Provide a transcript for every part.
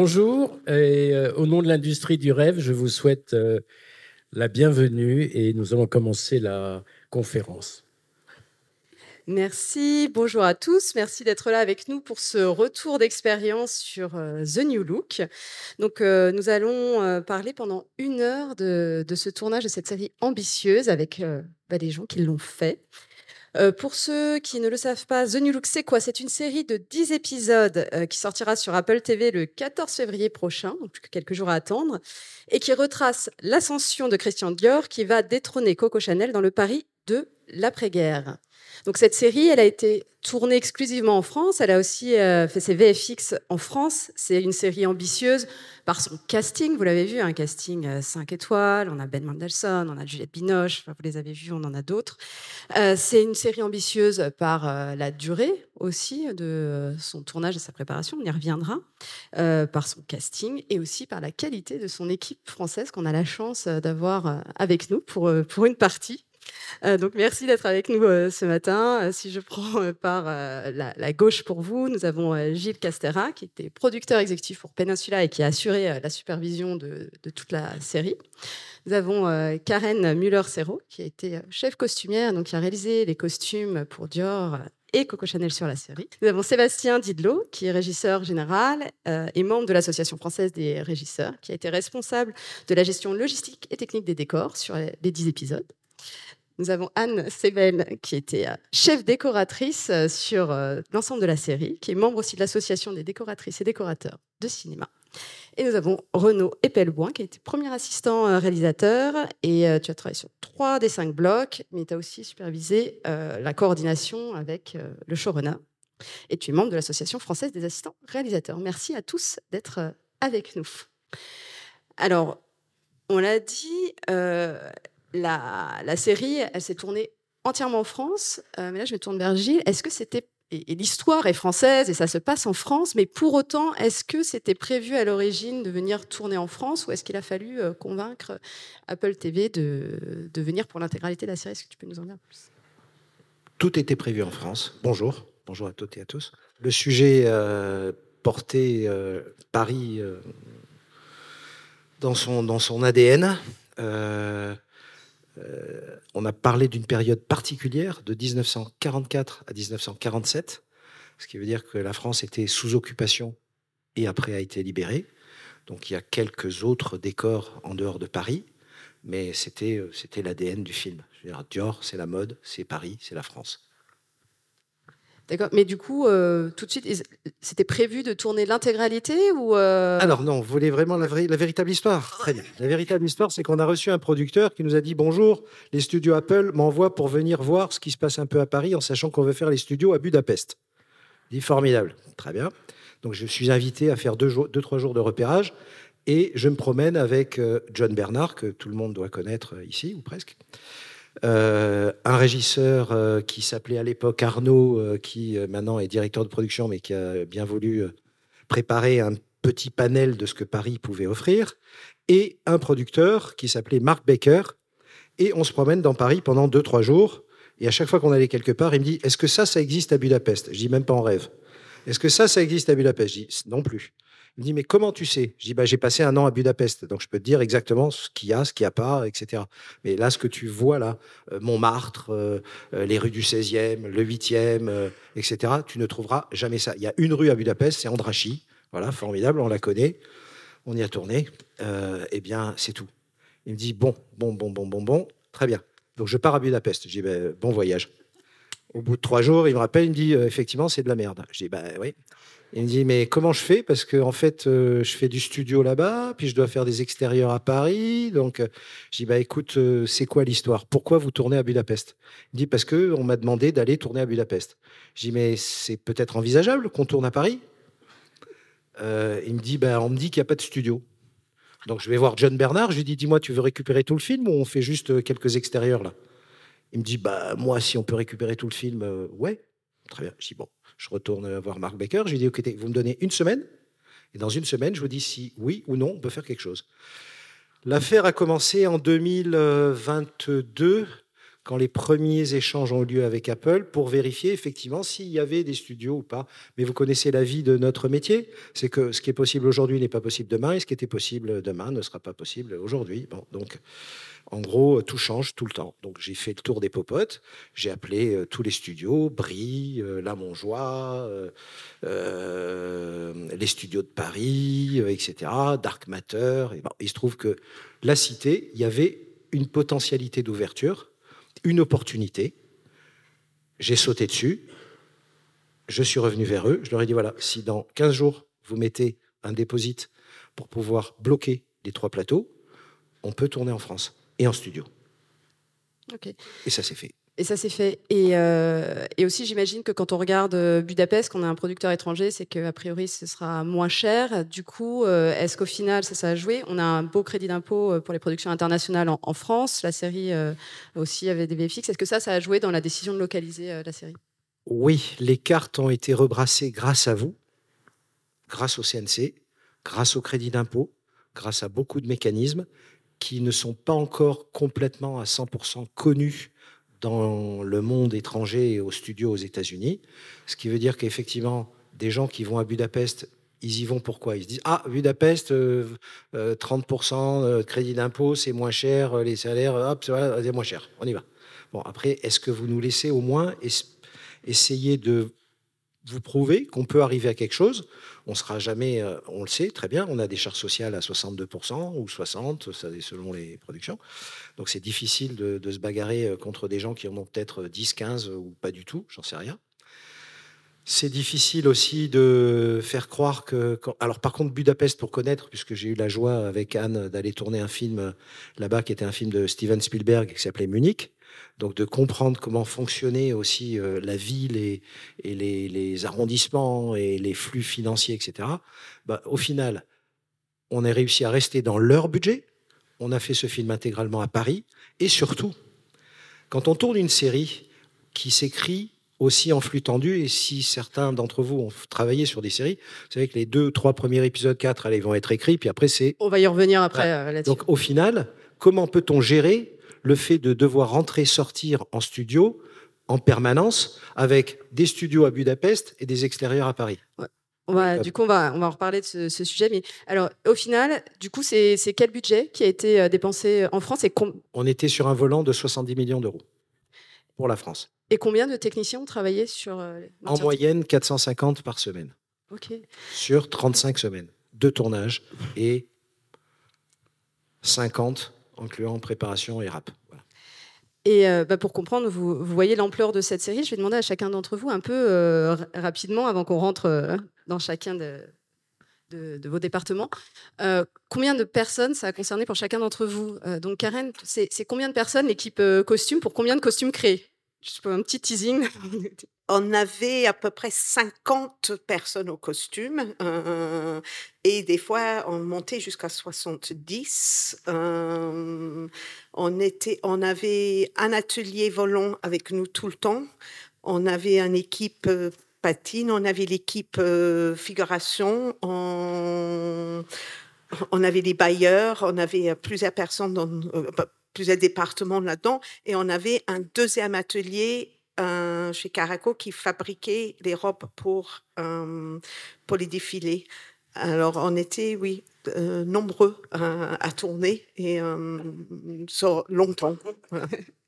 bonjour. Et, euh, au nom de l'industrie du rêve, je vous souhaite euh, la bienvenue et nous allons commencer la conférence. Merci, bonjour à tous. Merci d'être là avec nous pour ce retour d'expérience sur euh, The New Look. Donc, nous allons parler pendant une heure de, de, ce tournage de cette série ambitieuse avec bah, des gens qui l'ont fait. Pour ceux qui ne le savent pas, The New Look, c'est quoi? C'est une série de 10 épisodes qui sortira sur Apple TV le 14 février prochain, donc quelques jours à attendre, et qui retrace l'ascension de Christian Dior qui va détrôner Coco Chanel dans le Paris de l'après-guerre. Donc cette série, elle a été tournée exclusivement en France. Elle a aussi euh, fait ses VFX en France. C'est une série ambitieuse par son casting. Vous l'avez vu, un casting 5 euh, étoiles. On a Ben Mendelsohn, on a Juliette Binoche. vous les avez vus, on en a d'autres. Euh, c'est une série ambitieuse par la durée aussi de son tournage et sa préparation. On y reviendra. par son casting et aussi par la qualité de son équipe française qu'on a la chance d'avoir avec nous pour, pour une partie. Euh, donc merci d'être avec nous euh, ce matin. Euh, si je prends par la, gauche pour vous, nous avons Gilles Castera, qui était producteur exécutif pour Peninsula et qui a assuré la supervision de, toute la série. Nous avons Karen Muller-Serrault, qui a été chef costumière, donc qui a réalisé les costumes pour Dior et Coco Chanel sur la série. Nous avons Sébastien Didlot, qui est régisseur général et membre de l'Association française des régisseurs, qui a été responsable de la gestion logistique et technique des décors sur les dix épisodes. Nous avons Anne Sebel, qui était euh, chef décoratrice euh, sur euh, l'ensemble de la série, qui est membre aussi de l'association des décoratrices et décorateurs de cinéma. Et nous avons Renaud Epelboin, qui a été premier assistant réalisateur. Et tu as travaillé sur trois des cinq blocs, mais tu as aussi supervisé la coordination avec le showrunner. Et tu es membre de l'Association française des assistants réalisateurs. Merci à tous d'être avec nous. Alors, on l'a dit, la, série, elle s'est tournée entièrement en France. Euh, mais là, je me tourne vers Gilles. Est-ce que c'était et, l'histoire est française et ça se passe en France, mais pour autant, est-ce que c'était prévu à l'origine de venir tourner en France ou est-ce qu'il a fallu euh, convaincre Apple TV de, venir pour l'intégralité de la série? Est-ce que tu peux nous en dire plus? Tout était prévu en France. Bonjour, bonjour à toutes et à tous. Le sujet euh, portait Paris dans, son, dans son ADN. Euh, on a parlé d'une période particulière de 1944 à 1947, ce qui veut dire que la France était sous occupation et après a été libérée. Donc il y a quelques autres décors en dehors de Paris, mais c'était euh, l'ADN du film. Dior, c'est la mode, c'est Paris, c'est la France. D'accord. Mais du coup, euh, tout de suite, c'était prévu de tourner l'intégralité ou euh? Alors non, vous voulez vraiment la, véritable histoire Très bien. La véritable histoire, c'est qu'on a reçu un producteur qui nous a dit bonjour, les studios Apple m'envoient pour venir voir ce qui se passe un peu à Paris, en sachant qu'on veut faire les studios à Budapest. dit formidable. Très bien. Donc je suis invité à faire deux, deux trois jours de repérage et je me promène avec euh, John Bernard que tout le monde doit connaître ici ou presque. Euh, un régisseur euh, qui s'appelait à l'époque Arnaud, euh, qui maintenant est directeur de production, mais qui a bien voulu préparer un petit panel de ce que Paris pouvait offrir, et un producteur qui s'appelait Mark Baker. Et on se promène dans Paris pendant deux, trois jours. Et à chaque fois qu'on allait quelque part, il me dit Est-ce que ça, ça existe à Budapest? Je dis même pas en rêve. Est-ce que ça, ça existe à Budapest? Je dis Non plus. Il me dit, mais comment tu sais? Je dis, bah, j'ai passé un an à Budapest, donc je peux te dire exactement ce qu'il y a, ce qu'il n'y a pas, etc. Mais là, ce que tu vois là, euh, Montmartre, euh, euh, les rues du 16e, le 8e, etc., tu ne trouveras jamais ça. Il y a une rue à Budapest, c'est Andrachy. Voilà, formidable, on la connaît. On y a tourné. eh bien, c'est tout. Il me dit, bon, bon, bon, bon, bon, bon, très bien. Donc je pars à Budapest. Je dis, ben, bon voyage. Au bout de trois jours, il me rappelle, il me dit, effectivement, c'est de la merde. Je dis, ben oui. Il me dit mais comment je fais? Parce que en fait euh, je fais du studio là-bas puis je dois faire des extérieurs à Paris. Donc euh, je dis bah écoute euh, c'est quoi l'histoire? Pourquoi vous tournez à Budapest? Il dit parce que on m'a demandé d'aller tourner à Budapest. Je dis mais c'est peut-être envisageable qu'on tourne à Paris? Il me dit bah on me dit qu'il n'y a pas de studio. Donc je vais voir John Bernard je lui dis dis-moi tu veux récupérer tout le film ou on fait juste quelques extérieurs là? Il me dit bah moi si on peut récupérer tout le film ouais. Très bien. Je dis bon je retourne voir Marc Baker. Je lui dis, OK, vous me donnez une semaine. Et dans une semaine, je vous dis si oui ou non, on peut faire quelque chose. L'affaire a commencé en 2022, quand les premiers échanges ont eu lieu avec Apple pour vérifier effectivement s'il y avait des studios ou pas. Mais vous connaissez la vie de notre métier, c'est que ce qui est possible aujourd'hui n'est pas possible demain, et ce qui était possible demain ne sera pas possible aujourd'hui. Bon, donc, en gros, tout change tout le temps. Donc, j'ai fait le tour des popotes, j'ai appelé euh, tous les studios, Brie, euh, La Montjoie, euh, les studios de Paris, etc., Dark Matter. Et il se trouve que la cité, il y avait une potentialité d'ouverture une opportunité. J'ai sauté dessus. Je suis revenu vers eux. Je leur ai dit voilà, si dans 15 jours, vous mettez un déposit pour pouvoir bloquer les trois plateaux, on peut tourner en France et en studio. Et ça s'est fait. Et ça s'est fait. Et, euh, et aussi, j'imagine que quand on regarde euh, Budapest, qu'on a un producteur étranger, c'est qu'a priori, ce sera moins cher. Du coup, euh, est-ce qu'au final, ça, ça a joué? On a un beau crédit d'impôt pour les productions internationales en, France. La série aussi avait des VFX. Est-ce que ça, ça a joué dans la décision de localiser la série? Oui, les cartes ont été rebrassées grâce à vous, grâce au CNC, grâce au crédit d'impôt, grâce à beaucoup de mécanismes qui ne sont pas encore complètement à 100% connus dans le monde étranger et aux studios aux États-Unis. Ce qui veut dire qu'effectivement, des gens qui vont à Budapest, ils y vont pourquoi? Ils se disent Ah, Budapest, 30% euh, euh, de crédit d'impôt, c'est moins cher, les salaires, hop, c'est moins cher, on y va. Bon, après, est-ce que vous nous laissez au moins essayer de vous prouver qu'on peut arriver à quelque chose. On sera jamais, euh, on le sait très bien, on a des charges sociales à 62% ou 60%, ça, selon les productions. Donc c'est difficile de, se bagarrer euh, contre des gens qui en ont peut-être 10, 15 ou pas du tout, j'en sais rien. C'est difficile aussi de faire croire que. Alors, par contre, Budapest, pour connaître, puisque j'ai eu la joie avec Anne d'aller tourner un film là-bas qui était un film de Steven Spielberg qui s'appelait Munich donc de comprendre comment fonctionnait aussi euh, la ville et, les, arrondissements et les flux financiers, etc. Bah, au final, on a réussi à rester dans leur budget. On a fait ce film intégralement à Paris. Et surtout, quand on tourne une série qui s'écrit aussi en flux tendu, et si certains d'entre vous ont travaillé sur des séries, vous savez que les deux, trois premiers épisodes, quatre, allez, vont être écrits, puis après c'est... On va y revenir après euh, Donc au final, comment peut-on gérer le fait de devoir rentrer, sortir en studio en permanence avec des studios à Budapest et des extérieurs à Paris. du coup, on va, on va en reparler de ce, sujet. Mais alors, au final, du coup, c'est quel budget qui a été euh, dépensé en France et On était sur un volant de 70 millions d'euros pour la France. Et combien de techniciens ont travaillé sur euh, En moyenne, 450 par semaine. Ok. Sur 35 semaines de tournage et 50 incluant préparation et rap. Et euh, bah, pour comprendre, vous, voyez l'ampleur de cette série. Je vais demander à chacun d'entre vous un peu euh, rapidement, avant qu'on rentre euh, dans chacun de, de, vos départements, combien de personnes ça a concerné pour chacun d'entre vous? Donc Karen, c'est combien de personnes l'équipe costume? Pour combien de costumes créés? Pour un petit teasing. on avait à peu près 50 personnes au costume euh, et des fois on montait jusqu'à 70. Euh, on, était, on avait un atelier volant avec nous tout le temps. On avait une équipe euh, patine, on avait l'équipe figuration, on, on, avait les bailleurs, on avait plusieurs personnes dans plusieurs départements là-dedans et on avait un deuxième atelier chez Caraco qui fabriquait les robes pour, euh, pour les défilés. Alors, on était, oui, euh, nombreux à tourner et euh, sur longtemps.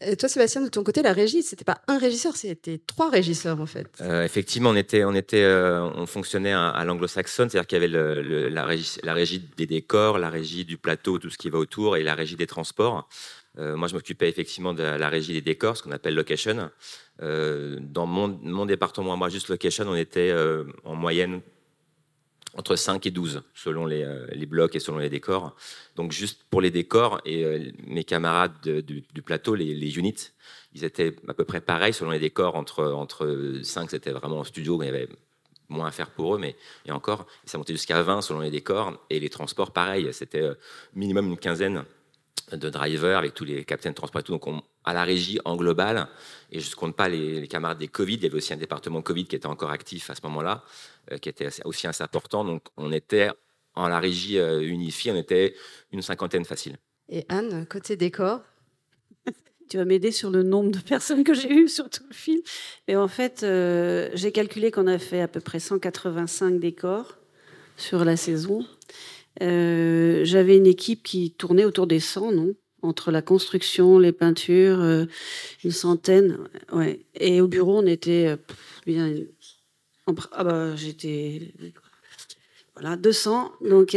Et toi, Sébastien, de ton côté, la régie, c'était pas un régisseur, c'était trois régisseurs en fait. effectivement, on était, on était, on fonctionnait à, l'anglo-saxonne, c'est-à-dire qu'il y avait la, régie, la régie des décors, la régie du plateau, tout ce qui va autour, et la régie des transports. Euh, moi, je m'occupais effectivement de la régie des décors, ce qu'on appelle location. Euh, dans mon, département, moi, juste location, on était euh, en moyenne entre 5 et 12, selon les, blocs et selon les décors. Donc, juste pour les décors, et mes camarades du, plateau, les, units, ils étaient à peu près pareils selon les décors. Entre, entre 5, c'était vraiment en studio, il y avait moins à faire pour eux, mais et encore, ça montait jusqu'à 20 selon les décors. Et les transports, pareil, c'était minimum une quinzaine de drivers avec tous les capitaines de transport et tout. Donc, à la régie en global, et je ne compte pas les, camarades des Covid, il y avait aussi un département Covid qui était encore actif à ce moment-là, euh, qui était aussi assez important. Donc, on était en la régie euh, unifiée, on était une cinquantaine facile. Et Anne, côté décor? Tu vas m'aider sur le nombre de personnes que j'ai eues sur tout le film. Et en fait, euh, j'ai calculé qu'on a fait à peu près 185 décors sur la saison. Euh, j'avais une équipe qui tournait autour des 100, non Entre la construction, les peintures, euh, une centaine. Ouais. Et au bureau, on était bien. Ah bah, j'étais. Voilà, 200. Donc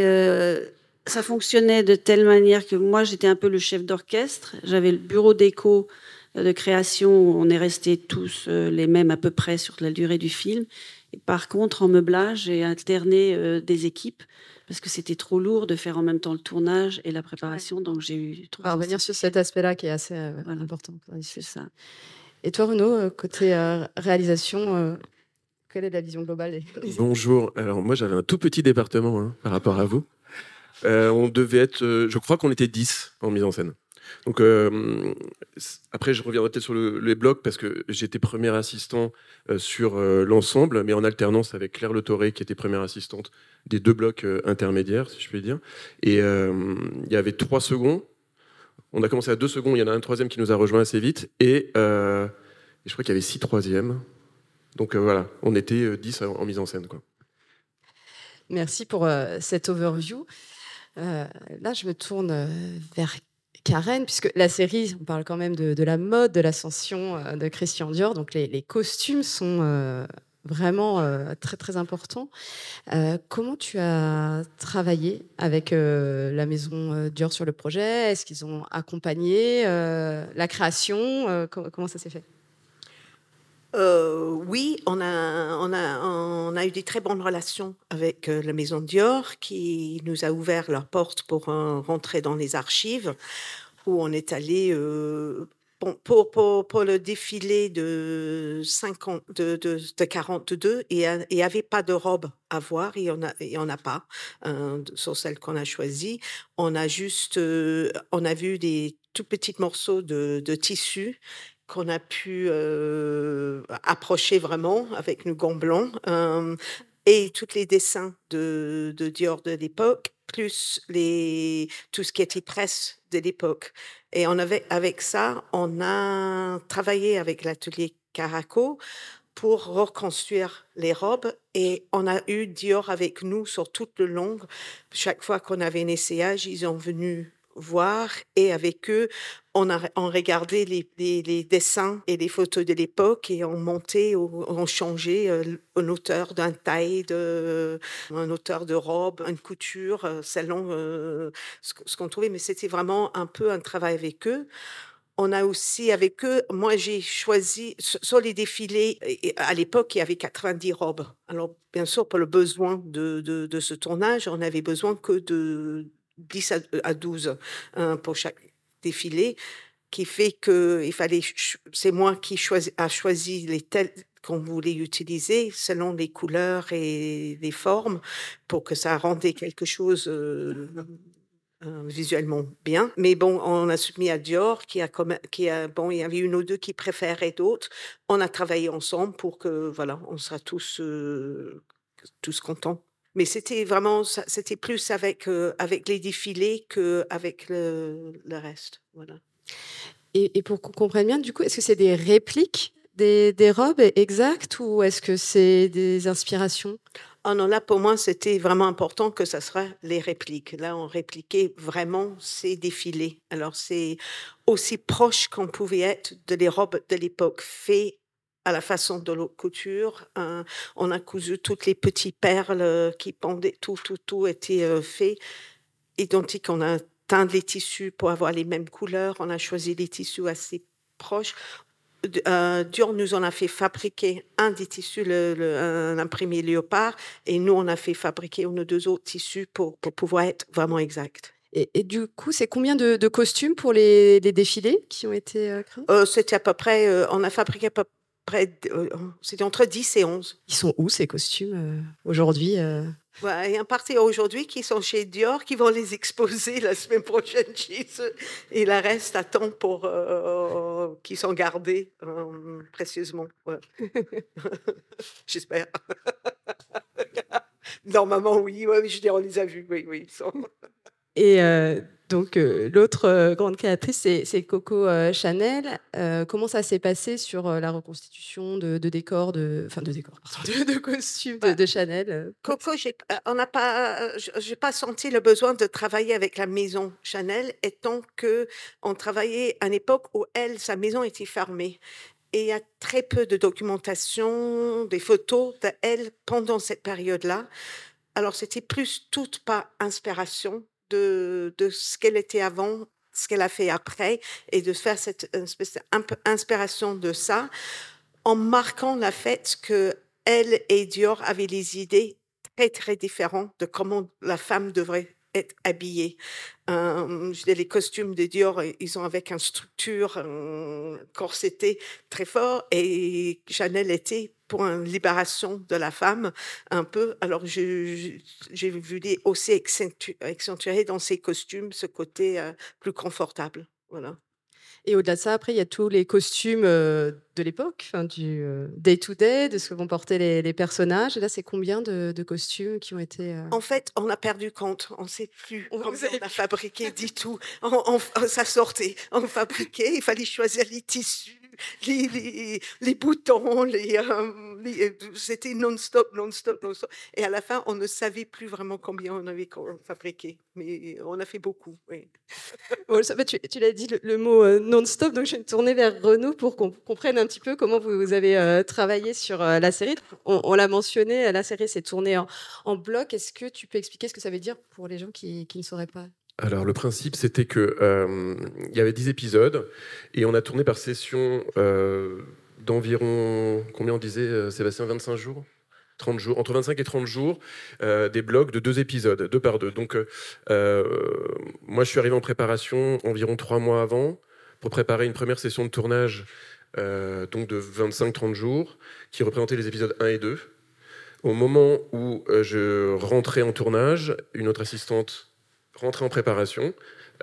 ça fonctionnait de telle manière que moi, j'étais un peu le chef d'orchestre. J'avais le bureau d'écho euh, de création où on est restés tous euh, les mêmes à peu près sur la durée du film. Et par contre, en meublage, j'ai alterné euh, des équipes parce que c'était trop lourd de faire en même temps le tournage et la préparation. Donc j'ai eu. On va revenir sur cet aspect-là qui est assez important. C'est ça. Et toi, Renaud, côté réalisation, quelle est la vision globale Bonjour. Alors moi, j'avais un tout petit département hein, par rapport à vous. Euh, on devait être, euh, je crois qu'on était 10 en mise en scène. Donc euh, après, je reviendrai peut-être sur les blocs parce que j'étais premier assistant sur l'ensemble, mais en alternance avec Claire Le qui était première assistante des deux blocs intermédiaires, si je puis dire. Et il y avait trois secondes. On a commencé à deux secondes. Il y en a un troisième qui nous a rejoint assez vite, et, je crois qu'il y avait six troisièmes. Donc voilà, on était 10 en, mise en scène. Quoi. Merci pour cette overview. Euh, là, je me tourne euh, vers Karen, puisque la série, on parle quand même de, la mode, de l'ascension euh, de Christian Dior, donc les, costumes sont vraiment très très importants. comment tu as travaillé avec la maison Dior sur le projet? Est-ce qu'ils ont accompagné la création? Comment ça s'est fait? Euh, oui, on a, eu des très bonnes relations avec euh, la maison Dior qui nous a ouvert leurs portes pour euh, rentrer dans les archives où on est allé pour, pour, le défilé de, 50, de, de, de 42 et il n'y avait pas de robe à voir, il n'y en, a pas sur celle qu'on a choisie. On a juste, on a vu des tout petits morceaux de, de tissu qu'on a pu approcher vraiment avec nos gants blancs et tous les dessins de, Dior de l'époque, plus les, tout ce qui était presse de l'époque. Et on avait, avec ça, on a travaillé avec l'atelier Caraco pour reconstruire les robes et on a eu Dior avec nous sur toute le long. Chaque fois qu'on avait un essayage, ils ont venu voir et avec eux, on a on regardait les, dessins et les photos de l'époque et on montait ou on changeait euh, un auteur d'un taille, de, un auteur de robe, une couture, euh, selon euh, ce, qu'on trouvait. Mais c'était vraiment un peu un travail avec eux. On a aussi avec eux, moi j'ai choisi, sur les défilés, à l'époque il y avait 90 robes. Alors bien sûr, pour le besoin de, de, de ce tournage, on avait besoin que de, 10 à 12 hein, pour chaque défilé, qui fait que il fallait, c'est moi qui choisi, a choisi les tels qu'on voulait utiliser selon les couleurs et les formes pour que ça rendait quelque chose euh, euh, visuellement bien. Mais bon, on a soumis à Dior qui a, qui a bon, il y avait une ou deux qui préféraient d'autres. On a travaillé ensemble pour que voilà, on sera tous euh, tous contents. Mais c'était vraiment, c'était plus avec, euh, avec les défilés qu'avec le, le reste. Voilà. Et, et pour qu'on comprenne bien, du coup, est-ce que c'est des répliques des, des, robes exactes ou est-ce que c'est des inspirations? Oh non, là, pour moi, c'était vraiment important que ça soit les répliques. Là, on répliquait vraiment ces défilés. Alors, c'est aussi proche qu'on pouvait être de les robes de l'époque, fait à la façon de l'autre couture. Hein. on a cousu toutes les petites perles euh, qui pendaient, tout, tout, tout était euh, fait identique. On a teint les tissus pour avoir les mêmes couleurs. On a choisi des tissus assez proches. Euh, Dior nous en a fait fabriquer un des tissus, l'imprimé léopard, et nous, on a fait fabriquer nos deux autres tissus pour, pour pouvoir être vraiment exact. Et, du coup, c'est combien de, costumes pour les, défilés qui ont été créés? C'était à peu près, on a fabriqué à peu euh, c'était entre 10 et 11. Ils sont où ces costumes euh, aujourd'hui euh? Il y a un parti aujourd'hui qui sont chez Dior, qui vont les exposer la semaine prochaine chez eux. Et la reste attend pour qui sont gardés précieusement. J'espère. Normalement, oui. Ouais, je dis, on les a vus. Oui, oui. Et Donc euh, l'autre euh, grande créatrice, c'est Coco euh, Chanel. comment ça s'est passé sur la reconstitution de, décors, de, enfin de décors, de, costumes de, Chanel Coco, on n'a pas, j'ai pas senti le besoin de travailler avec la maison Chanel, étant que on travaillait à une époque où elle, sa maison était fermée. Et il y a très peu de documentation, des photos d'elle pendant cette période-là. Alors, c'était plus toute par inspiration de, ce qu'elle était avant, ce qu'elle a fait après, et de faire cette espèce d'inspiration de ça, en marquant la fait que elle et Dior avaient les idées très, très différentes de comment la femme devrait être habillée. Euh, les costumes de Dior, ils ont avec une structure un corseté très fort et Chanel était pour une libération de la femme un peu. Alors j'ai vu aussi accentuer dans ses costumes ce côté euh, plus confortable. Voilà. Et au-delà de ça, après, il y a tous les costumes euh, de l'époque, du euh, day-to-day, de ce que vont porter les, personnages. Et là, c'est combien de, costumes qui ont été... Euh en fait, on a perdu compte. On ne sait plus on combien on a fabriqué du tout. On, ça sortait. On fabriquait, il fallait choisir les tissus les, les, boutons, les, euh, euh, c'était non-stop, non-stop, non-stop. Et à la fin, on ne savait plus vraiment combien on avait fabriqué, mais on a fait beaucoup. Oui. tu, l'as dit, le, mot euh, non-stop, donc je vais me tourner vers Renaud pour qu'on comprenne un petit peu comment vous, avez travaillé sur la série. On, l'a mentionné, la série s'est tournée en, en bloc. Est-ce que tu peux expliquer ce que ça veut dire pour les gens qui, ne sauraient pas? Alors le principe, c'était que euh, il y avait 10 épisodes et on a tourné par session euh, d'environ combien on disait euh, Sébastien 25 jours? 30 jours, entre 25 et 30 jours, des blocs de deux épisodes, deux par deux. Donc, moi, je suis arrivé en préparation environ trois mois avant pour préparer une première session de tournage, donc de 25-30 jours, qui représentait les épisodes 1 et 2. Au moment où je rentrais en tournage, une autre assistante rentrer en préparation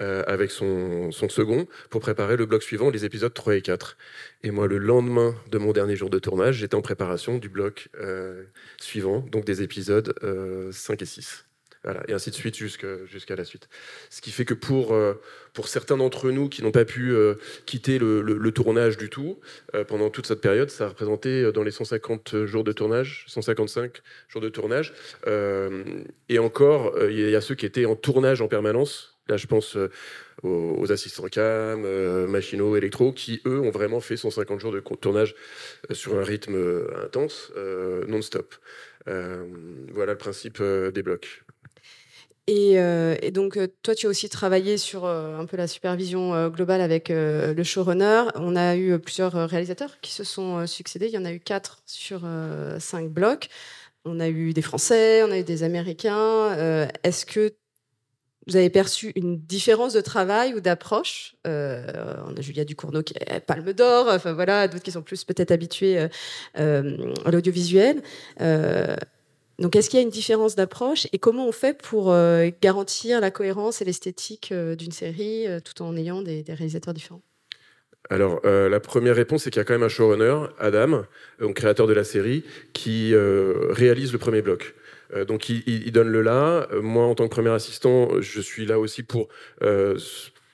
euh, avec son, second pour préparer le bloc suivant, les épisodes 3 et 4. Et moi, le lendemain de mon dernier jour de tournage, j'étais en préparation du bloc euh, suivant, donc des épisodes 5 euh, et 6. Et ainsi de suite jusqu'à la suite. Ce qui fait que pour, pour certains d'entre nous qui n'ont pas pu quitter le, tournage du tout, pendant toute cette période, ça a représenté dans les 150 jours de tournage, 155 jours de tournage. et encore, il y a ceux qui étaient en tournage en permanence. Là, je pense aux, assistants cam, machinaux, électro, qui, eux, ont vraiment fait 150 jours de tournage sur un rythme intense, non-stop. voilà le principe des blocs. Euh, et, donc, euh, toi, tu as aussi travaillé sur euh, un peu la supervision globale avec le showrunner. On a eu plusieurs réalisateurs qui se sont succédés. Il y en a eu quatre sur cinq blocs. On a eu des Français, on a eu des Américains. Est-ce que vous avez perçu une différence de travail ou d'approche? On a Julia Ducournau qui est Palme d'Or, enfin voilà, d'autres qui sont plus peut-être habitués à l'audiovisuel. Donc, est-ce qu'il y a une différence d'approche et comment on fait pour euh, garantir la cohérence et l'esthétique euh, d'une série euh, tout en ayant des, réalisateurs différents? Alors, la première réponse, c'est qu'il y a quand même un showrunner, Adam, donc créateur de la série, qui réalise le premier bloc. donc, il, il, donne le là. Moi, en tant que premier assistant, je suis là aussi pour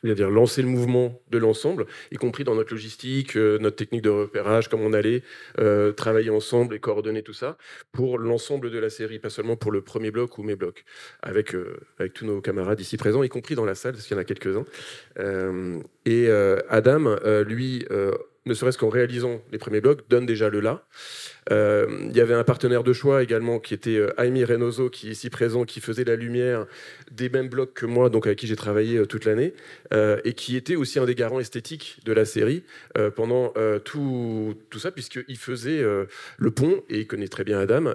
c'est-à-dire lancer le mouvement de l'ensemble, y compris dans notre logistique, euh, notre technique de repérage, comment on allait euh, travailler ensemble et coordonner tout ça pour l'ensemble de la série, pas seulement pour le premier bloc ou mes blocs, avec, euh, avec tous nos camarades ici présents, y compris dans la salle, parce qu'il y en a quelques-uns. et Adam, lui, ne serait-ce qu'en réalisant les premiers blocs, donne déjà le là. Euh, il y avait un partenaire de choix également qui était euh, Aimi Reynoso, qui est ici présent, qui faisait la lumière des mêmes blocs que moi, donc avec qui j'ai travaillé euh, toute l'année, et qui était aussi un des garants esthétiques de la série pendant tout, tout ça, puisqu'il faisait le pont et il connaît très bien Adam,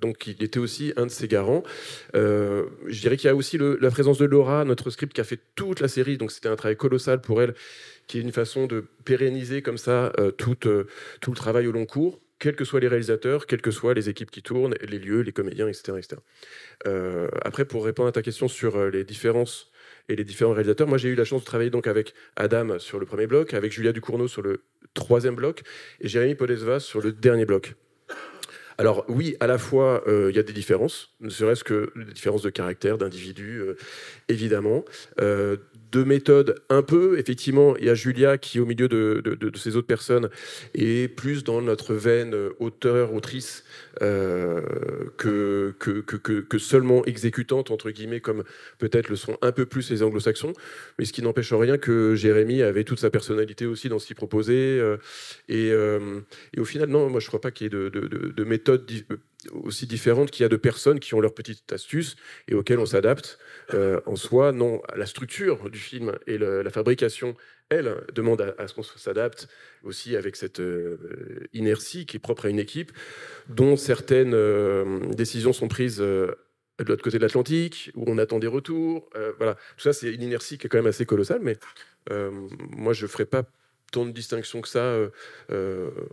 donc il était aussi un de ses garants. je dirais qu'il y a aussi la présence de Laura, notre script qui a fait toute la série, donc c'était un travail colossal pour elle qui est une façon de pérenniser comme ça tout, tout le travail au long cours quels que soient les réalisateurs, quelles que soient les équipes qui tournent, les lieux, les comédiens, etc. Euh, après, pour répondre à ta question sur euh, les différences et les différents réalisateurs, moi j'ai eu la chance de travailler donc avec Adam sur le premier bloc, avec Julia Ducournau sur le troisième bloc, et Jérémy Podesva sur le dernier bloc. Alors oui, à la fois, il y a des différences, ne serait-ce que des différences de caractère, d'individus, évidemment de méthodes un peu, effectivement, il y a Julia qui, au milieu de, ces autres personnes, est plus dans notre veine euh, auteur, autrice, euh, que, que, que, seulement exécutante, entre guillemets, comme peut-être le sont un peu plus les anglo-saxons, mais ce qui n'empêche en rien que Jérémy avait toute sa personnalité aussi dans ce qu'il proposait. Euh, et, et, au final, non, moi je ne crois pas qu'il y ait de, de méthodes aussi différentes qu'il y a de personnes qui ont leurs petites astuces et auxquelles on s'adapte. Euh, en soi, non, la structure du film et la fabrication, elle, demande à, ce qu'on s'adapte aussi avec cette euh, inertie qui est propre à une équipe, dont certaines euh, décisions sont prises de l'autre côté de l'Atlantique, où on attend des retours. voilà, tout ça, c'est une inertie qui est quand même assez colossale, mais moi, je ne ferai pas tant de distinction que ça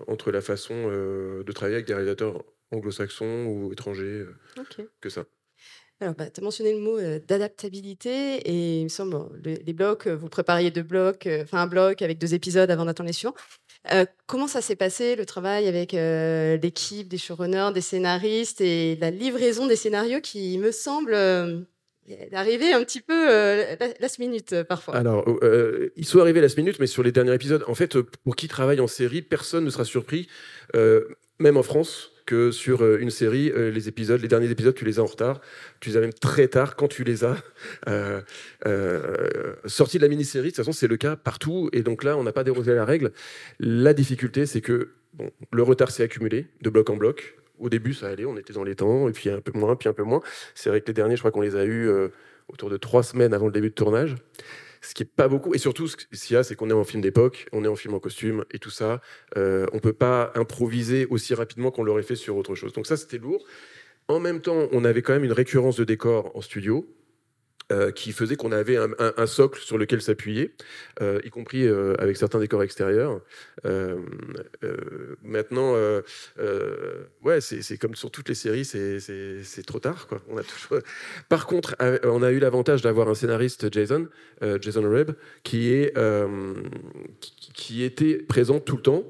entre la façon de travailler avec des réalisateurs anglo-saxons ou étrangers que ça. Alors, bah, tu as mentionné le mot d'adaptabilité et il me semble, les blocs, vous prépariez deux blocs, enfin un bloc avec deux épisodes avant d'attendre les suivants. comment ça s'est passé, le travail avec l'équipe, des showrunners, des scénaristes et la livraison des scénarios qui me semble d'arriver un petit peu la last minute parfois? Alors, ils sont arrivés last minute, mais sur les derniers épisodes, en fait, pour qui travaille en série, personne ne sera surpris, même en France que sur euh, une série, euh, les épisodes, les derniers épisodes, tu les as en retard. Tu les as même très tard quand tu les as euh, sortis de la mini-série. De toute façon, c'est le cas partout. Et donc là, on n'a pas dérogé la règle. La difficulté, c'est que le retard s'est accumulé de bloc en bloc. Au début, ça allait, on était dans les temps, et puis un peu moins, puis un peu moins. C'est vrai que les derniers, je crois qu'on les a eus autour de trois semaines avant le début de tournage ce qui est pas beaucoup. Et surtout, ce qu'il y a, c'est qu'on est en film d'époque, on est en film en costume et tout ça. Euh, on peut pas improviser aussi rapidement qu'on l'aurait fait sur autre chose. Donc ça, c'était lourd. En même temps, on avait quand même une récurrence de décors en studio. Euh, qui faisait qu'on avait un, socle sur lequel s'appuyer, euh, y compris euh, avec certains décors extérieurs. maintenant, ouais, c'est comme sur toutes les séries, c'est trop tard. Quoi. On a toujours... Par contre, on a eu l'avantage d'avoir un scénariste, Jason, Jason Reb, qui, est, qui était présent tout le temps.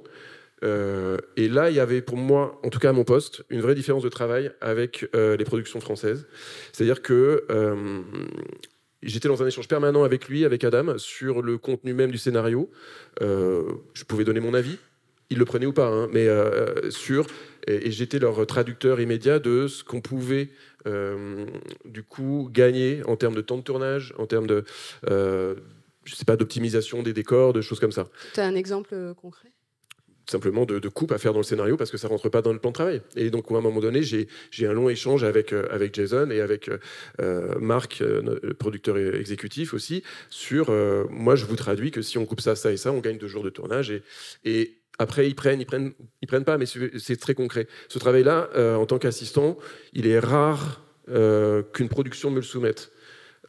Euh, et là, il y avait pour moi, en tout cas à mon poste, une vraie différence de travail avec euh, les productions françaises. C'est-à-dire que euh, j'étais dans un échange permanent avec lui, avec Adam, sur le contenu même du scénario. je pouvais donner mon avis, il le prenait ou pas, hein, mais sur et, j'étais leur traducteur immédiat de ce qu'on pouvait du coup gagner en termes de temps de tournage, en termes de je sais pas d'optimisation des décors, de choses comme ça. Tu as un exemple concret? Simplement de, coupe à faire dans le scénario parce que ça rentre pas dans le plan de travail. Et donc, à un moment donné, j'ai un long échange avec, euh, Jason et avec euh, euh, Marc, le producteur exécutif aussi, sur moi, je vous traduis que si on coupe ça, ça et ça, on gagne deux jours de tournage. Et, et après, ils prennent, ils prennent, ils prennent pas, mais c'est très concret. Ce travail-là, en tant qu'assistant, il est rare qu'une production me le soumette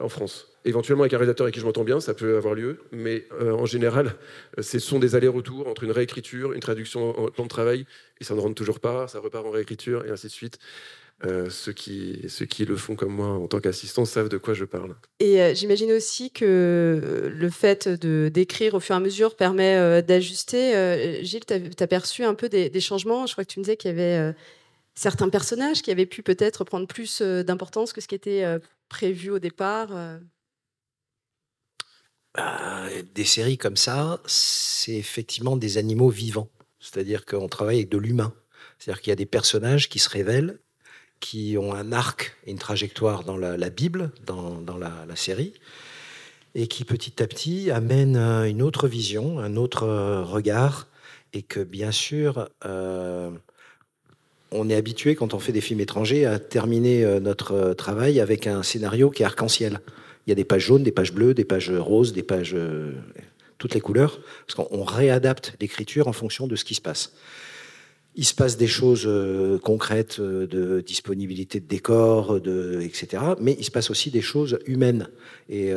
en France. Éventuellement, avec un réalisateur avec qui je m'entends bien, ça peut avoir lieu, mais euh, en général, ce sont des allers-retours entre une réécriture, une traduction en plan de travail, et ça ne rentre toujours pas, ça repart en réécriture, et ainsi de suite. Euh, ceux, qui, ceux qui le font comme moi en tant qu'assistant savent de quoi je parle. Et euh, j'imagine aussi que le fait d'écrire au fur et à mesure permet d'ajuster. Gilles, tu as, perçu un peu des, changements? Je crois que tu me disais qu'il y avait certains personnages qui avaient pu peut-être prendre plus d'importance que ce qui était prévu au départ. Bah, des séries comme ça, c'est effectivement des animaux vivants. C'est-à-dire qu'on travaille avec de l'humain. C'est-à-dire qu'il y a des personnages qui se révèlent, qui ont un arc et une trajectoire dans la, Bible, dans, la, série, et qui petit à petit amènent euh, une autre vision, un autre euh, regard, et que bien sûr, euh, on est habitué quand on fait des films étrangers à terminer notre travail avec un scénario qui est arc-en-ciel. Il y a des pages jaunes, des pages bleues, des pages roses, des pages. Euh, toutes les couleurs, parce qu'on réadapte l'écriture en fonction de ce qui se passe. Il se passe des choses euh, concrètes euh, de disponibilité de décors, de, etc. Mais il se passe aussi des choses humaines. Et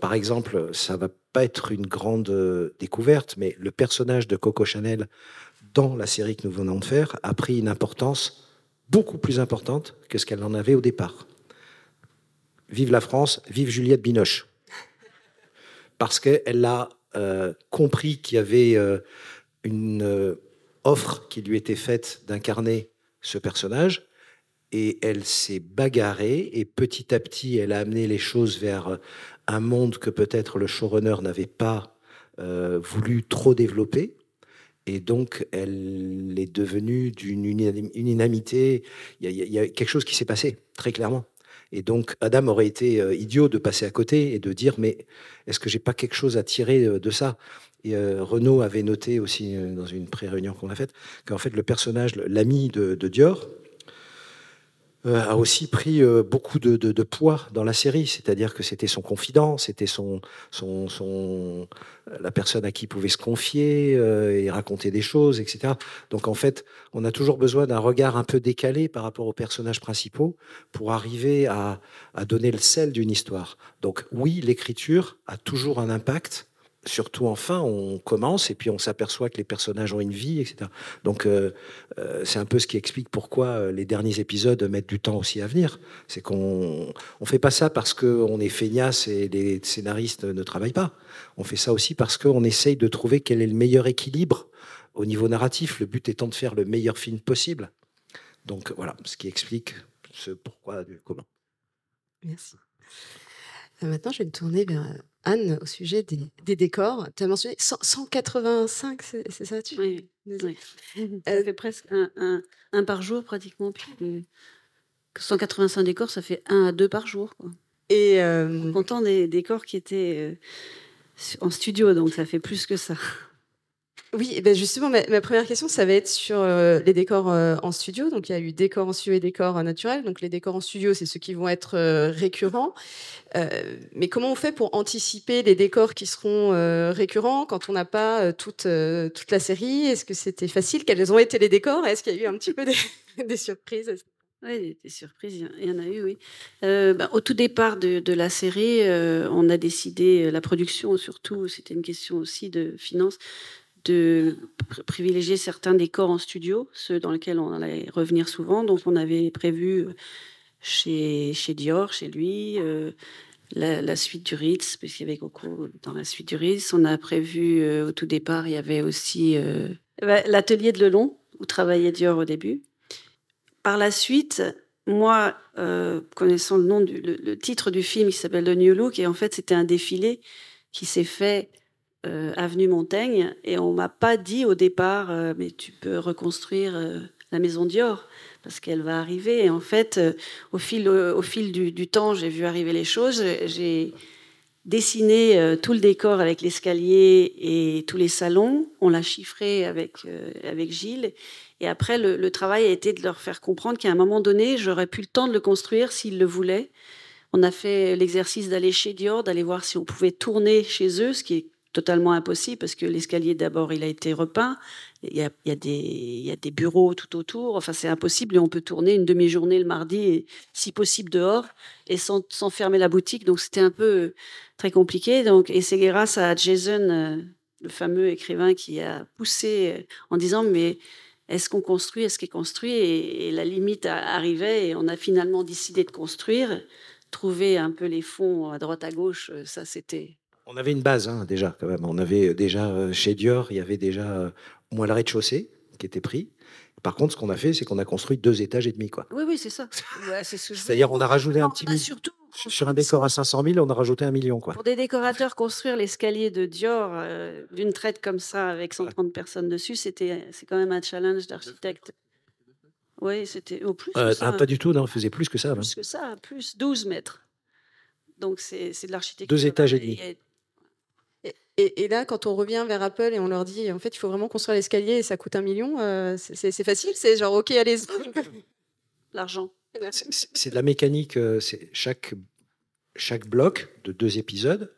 par exemple, ça va pas être une grande découverte, mais le personnage de Coco Chanel dans la série que nous venons de faire a pris une importance beaucoup plus importante que ce qu'elle en avait au départ. Vive la France, vive Juliette Binoche. Parce qu'elle a euh, compris qu'il y avait euh, une euh, offre qui lui était faite d'incarner ce personnage et elle s'est bagarrée et petit à petit, elle a amené les choses vers un monde que peut-être le showrunner n'avait pas voulu trop développer. Et donc, elle est devenue d'une unanimité. Il y, a quelque chose qui s'est passé, très clairement. Et donc, Adam aurait été euh, idiot de passer à côté et de dire Mais est-ce que j'ai pas quelque chose à tirer euh, de ça? Et Renaud avait noté aussi dans une pré-réunion qu'on a faite qu'en fait, le personnage, l'ami de, Dior, euh, a aussi pris euh, beaucoup de, de, de, poids dans la série, c'est-à-dire que c'était son confident, c'était son, son, son, la personne à qui il pouvait se confier euh, et raconter des choses, etc. Donc en fait, on a toujours besoin d'un regard un peu décalé par rapport aux personnages principaux pour arriver à, à donner le sel d'une histoire. Donc oui, l'écriture a toujours un impact surtout enfin, on commence et puis on s'aperçoit que les personnages ont une vie, etc. Donc euh, euh, c'est un peu ce qui explique pourquoi euh, les derniers épisodes mettent du temps aussi à venir. C'est qu'on on fait pas ça parce qu'on est feignasse et les scénaristes ne travaillent pas. On fait ça aussi parce qu'on essaye de trouver quel est le meilleur équilibre au niveau narratif. Le but étant de faire le meilleur film possible. Donc voilà, ce qui explique ce pourquoi du comment. Merci. Maintenant, je vais tourner vers Anne, au sujet des, décors, tu as mentionné 185, c'est ça tu... Oui, oui. ça fait presque un, un, par jour pratiquement. Puis 185 décors, ça fait un à deux par jour. Quoi. Et euh... comptant des décors qui étaient euh, en studio, donc ça fait plus que ça. Oui, ben justement, ma, première question, ça va être sur euh, les décors euh, en studio. Donc, il y a eu décors en studio et décors naturels. Donc, les décors en studio, c'est ceux qui vont être récurrents. mais comment on fait pour anticiper les décors qui seront récurrents quand on n'a pas toute, toute la série? Est-ce que c'était facile? Quels ont été les décors? Est-ce qu'il y a eu un petit peu des, surprises? Oui, des surprises, il y en a eu, oui. Ben, au tout départ de, de la série, on a décidé, la production surtout, c'était une question aussi de finances, de privilégier certains décors en studio, ceux dans lesquels on allait revenir souvent. Donc on avait prévu euh, chez, chez Dior, chez lui, euh, la, suite du Ritz, parce qu'il y avait Coco dans la suite du Ritz. On a prévu euh, au tout départ, il y avait aussi bah, l'atelier de Lelon, où travaillait Dior au début. Par la suite, moi, connaissant le nom du le, titre du film, qui s'appelle The New Look, et en fait c'était un défilé qui s'est fait euh, avenue Montaigne et on m'a pas dit au départ euh, mais tu peux reconstruire euh, la maison Dior parce qu'elle va arriver. Et en fait au fil au fil du, temps j'ai vu arriver les choses. J'ai dessiné tout le décor avec l'escalier et tous les salons. On l'a chiffré avec avec Gilles. Et après le, le, travail a été de leur faire comprendre qu'à un moment donné j'aurais pu le temps de le construire s'ils le voulaient. On a fait l'exercice d'aller chez Dior, d'aller voir si on pouvait tourner chez eux, ce qui est totalement impossible parce que l'escalier d'abord il a été repeint, il y a, des, bureaux tout autour, enfin c'est impossible et on peut tourner une demi-journée le mardi si possible dehors et sans, fermer la boutique. Donc c'était un peu euh, très compliqué. Donc et c'est grâce à Jason euh, le fameux écrivain qui a poussé euh, en disant mais est-ce qu'on construit, est-ce qu'il construit? Et, et, la limite arrivait et on a finalement décidé de construire, trouver un peu les fonds à droite à gauche, ça c'était on avait une base hein, déjà, quand même. On avait euh, déjà euh, chez Dior, il y avait déjà euh, au moins le rez-de-chaussée qui était pris. Par contre, ce qu'on a fait, c'est qu'on a construit deux étages et demi, quoi. Oui, oui, c'est ça. C'est-à-dire, on a rajouté un petit. surtout sur un décor à 500 000, on a rajouté un million, quoi. Pour des décorateurs, construire l'escalier de Dior d'une traite comme ça, avec 130 personnes dessus, c'était, c'est quand même un challenge d'architecte. Oui, c'était au plus. Ah, pas du tout, non, on faisait plus que ça. Plus que ça, plus 12 mètres. Donc c'est, de l'architecture. Deux étages et demi. Et, là, quand on revient vers Apple et on leur dit, en fait, il faut vraiment construire l'escalier et ça coûte un million, euh, c'est facile, c'est genre, ok, allez L'argent. C'est de la mécanique. Euh, c'est chaque, chaque bloc de deux épisodes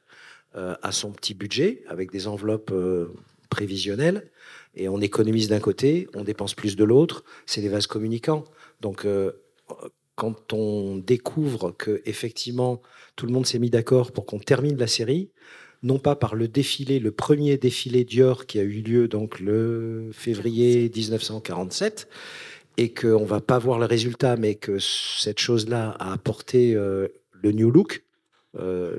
euh, a son petit budget avec des enveloppes prévisionnelles et on économise d'un côté, on dépense plus de l'autre. C'est des vases communicants. Donc, quand on découvre que effectivement tout le monde s'est mis d'accord pour qu'on termine la série, non pas par le défilé, le premier défilé Dior qui a eu lieu donc le février 1947, et qu'on va pas voir le résultat, mais que cette chose-là a apporté euh, le new look euh,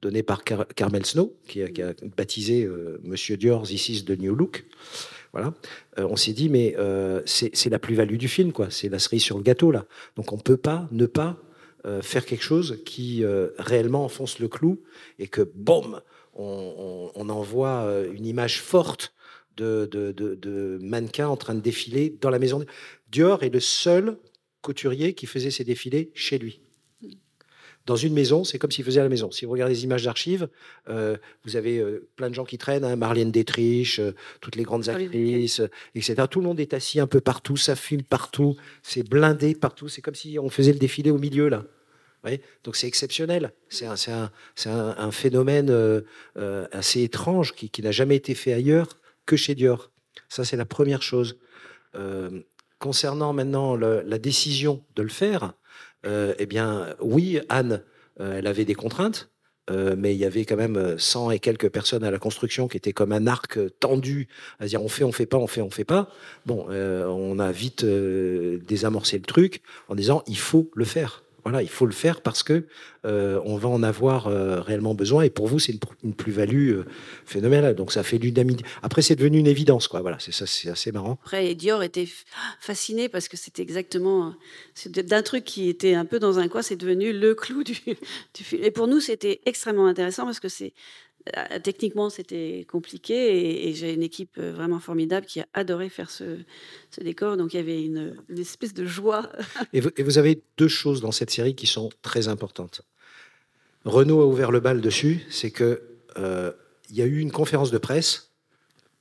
donné par Carmel Snow, qui a, baptisé euh, Monsieur Dior is the new look. Voilà. Euh, on s'est dit, mais c'est la plus-value du film, quoi. C'est la cerise sur le gâteau, là. Donc on ne peut pas ne pas faire quelque chose qui réellement enfonce le clou et que, boum, on, envoie une image forte de, de, de, mannequins en train de défiler dans la maison. Dior est le seul couturier qui faisait ses défilés chez lui dans une maison, c'est comme s'il faisait à la maison. Si vous regardez les images d'archives, euh, vous avez euh, plein de gens qui traînent, hein, Marlène Dietrich, euh, toutes les grandes actrices, etc. Tout le monde est assis un peu partout, ça fume partout, c'est blindé partout. C'est comme si on faisait le défilé au milieu, là. Donc c'est exceptionnel. C'est un, un, phénomène assez étrange qui, n'a jamais été fait ailleurs que chez Dior. Ça, c'est la première chose. concernant maintenant la décision de le faire, euh, eh bien, oui, Anne, euh, elle avait des contraintes, euh, mais il y avait quand même 100 et quelques personnes à la construction qui étaient comme un arc tendu, à dire on fait, on fait pas, on fait, on fait pas. Bon, on a vite désamorcé le truc en disant il faut le faire. Voilà, il faut le faire parce que euh, on va en avoir euh, réellement besoin. Et pour vous, c'est une, plus-value euh, phénoménale. Donc ça fait. Après, c'est devenu une évidence, quoi. Voilà, c'est assez marrant. Après, Dior était fasciné parce que c'était exactement d'un truc qui était un peu dans un coin, c'est devenu le clou du, du film. Et pour nous, c'était extrêmement intéressant parce que c'est techniquement, c'était compliqué et, j'ai une équipe euh, vraiment formidable qui a adoré faire ce, décor. Donc il y avait une, espèce de joie. et, vous, avez deux choses dans cette série qui sont très importantes. Renault a ouvert le bal dessus, c'est que euh, il y a eu une conférence de presse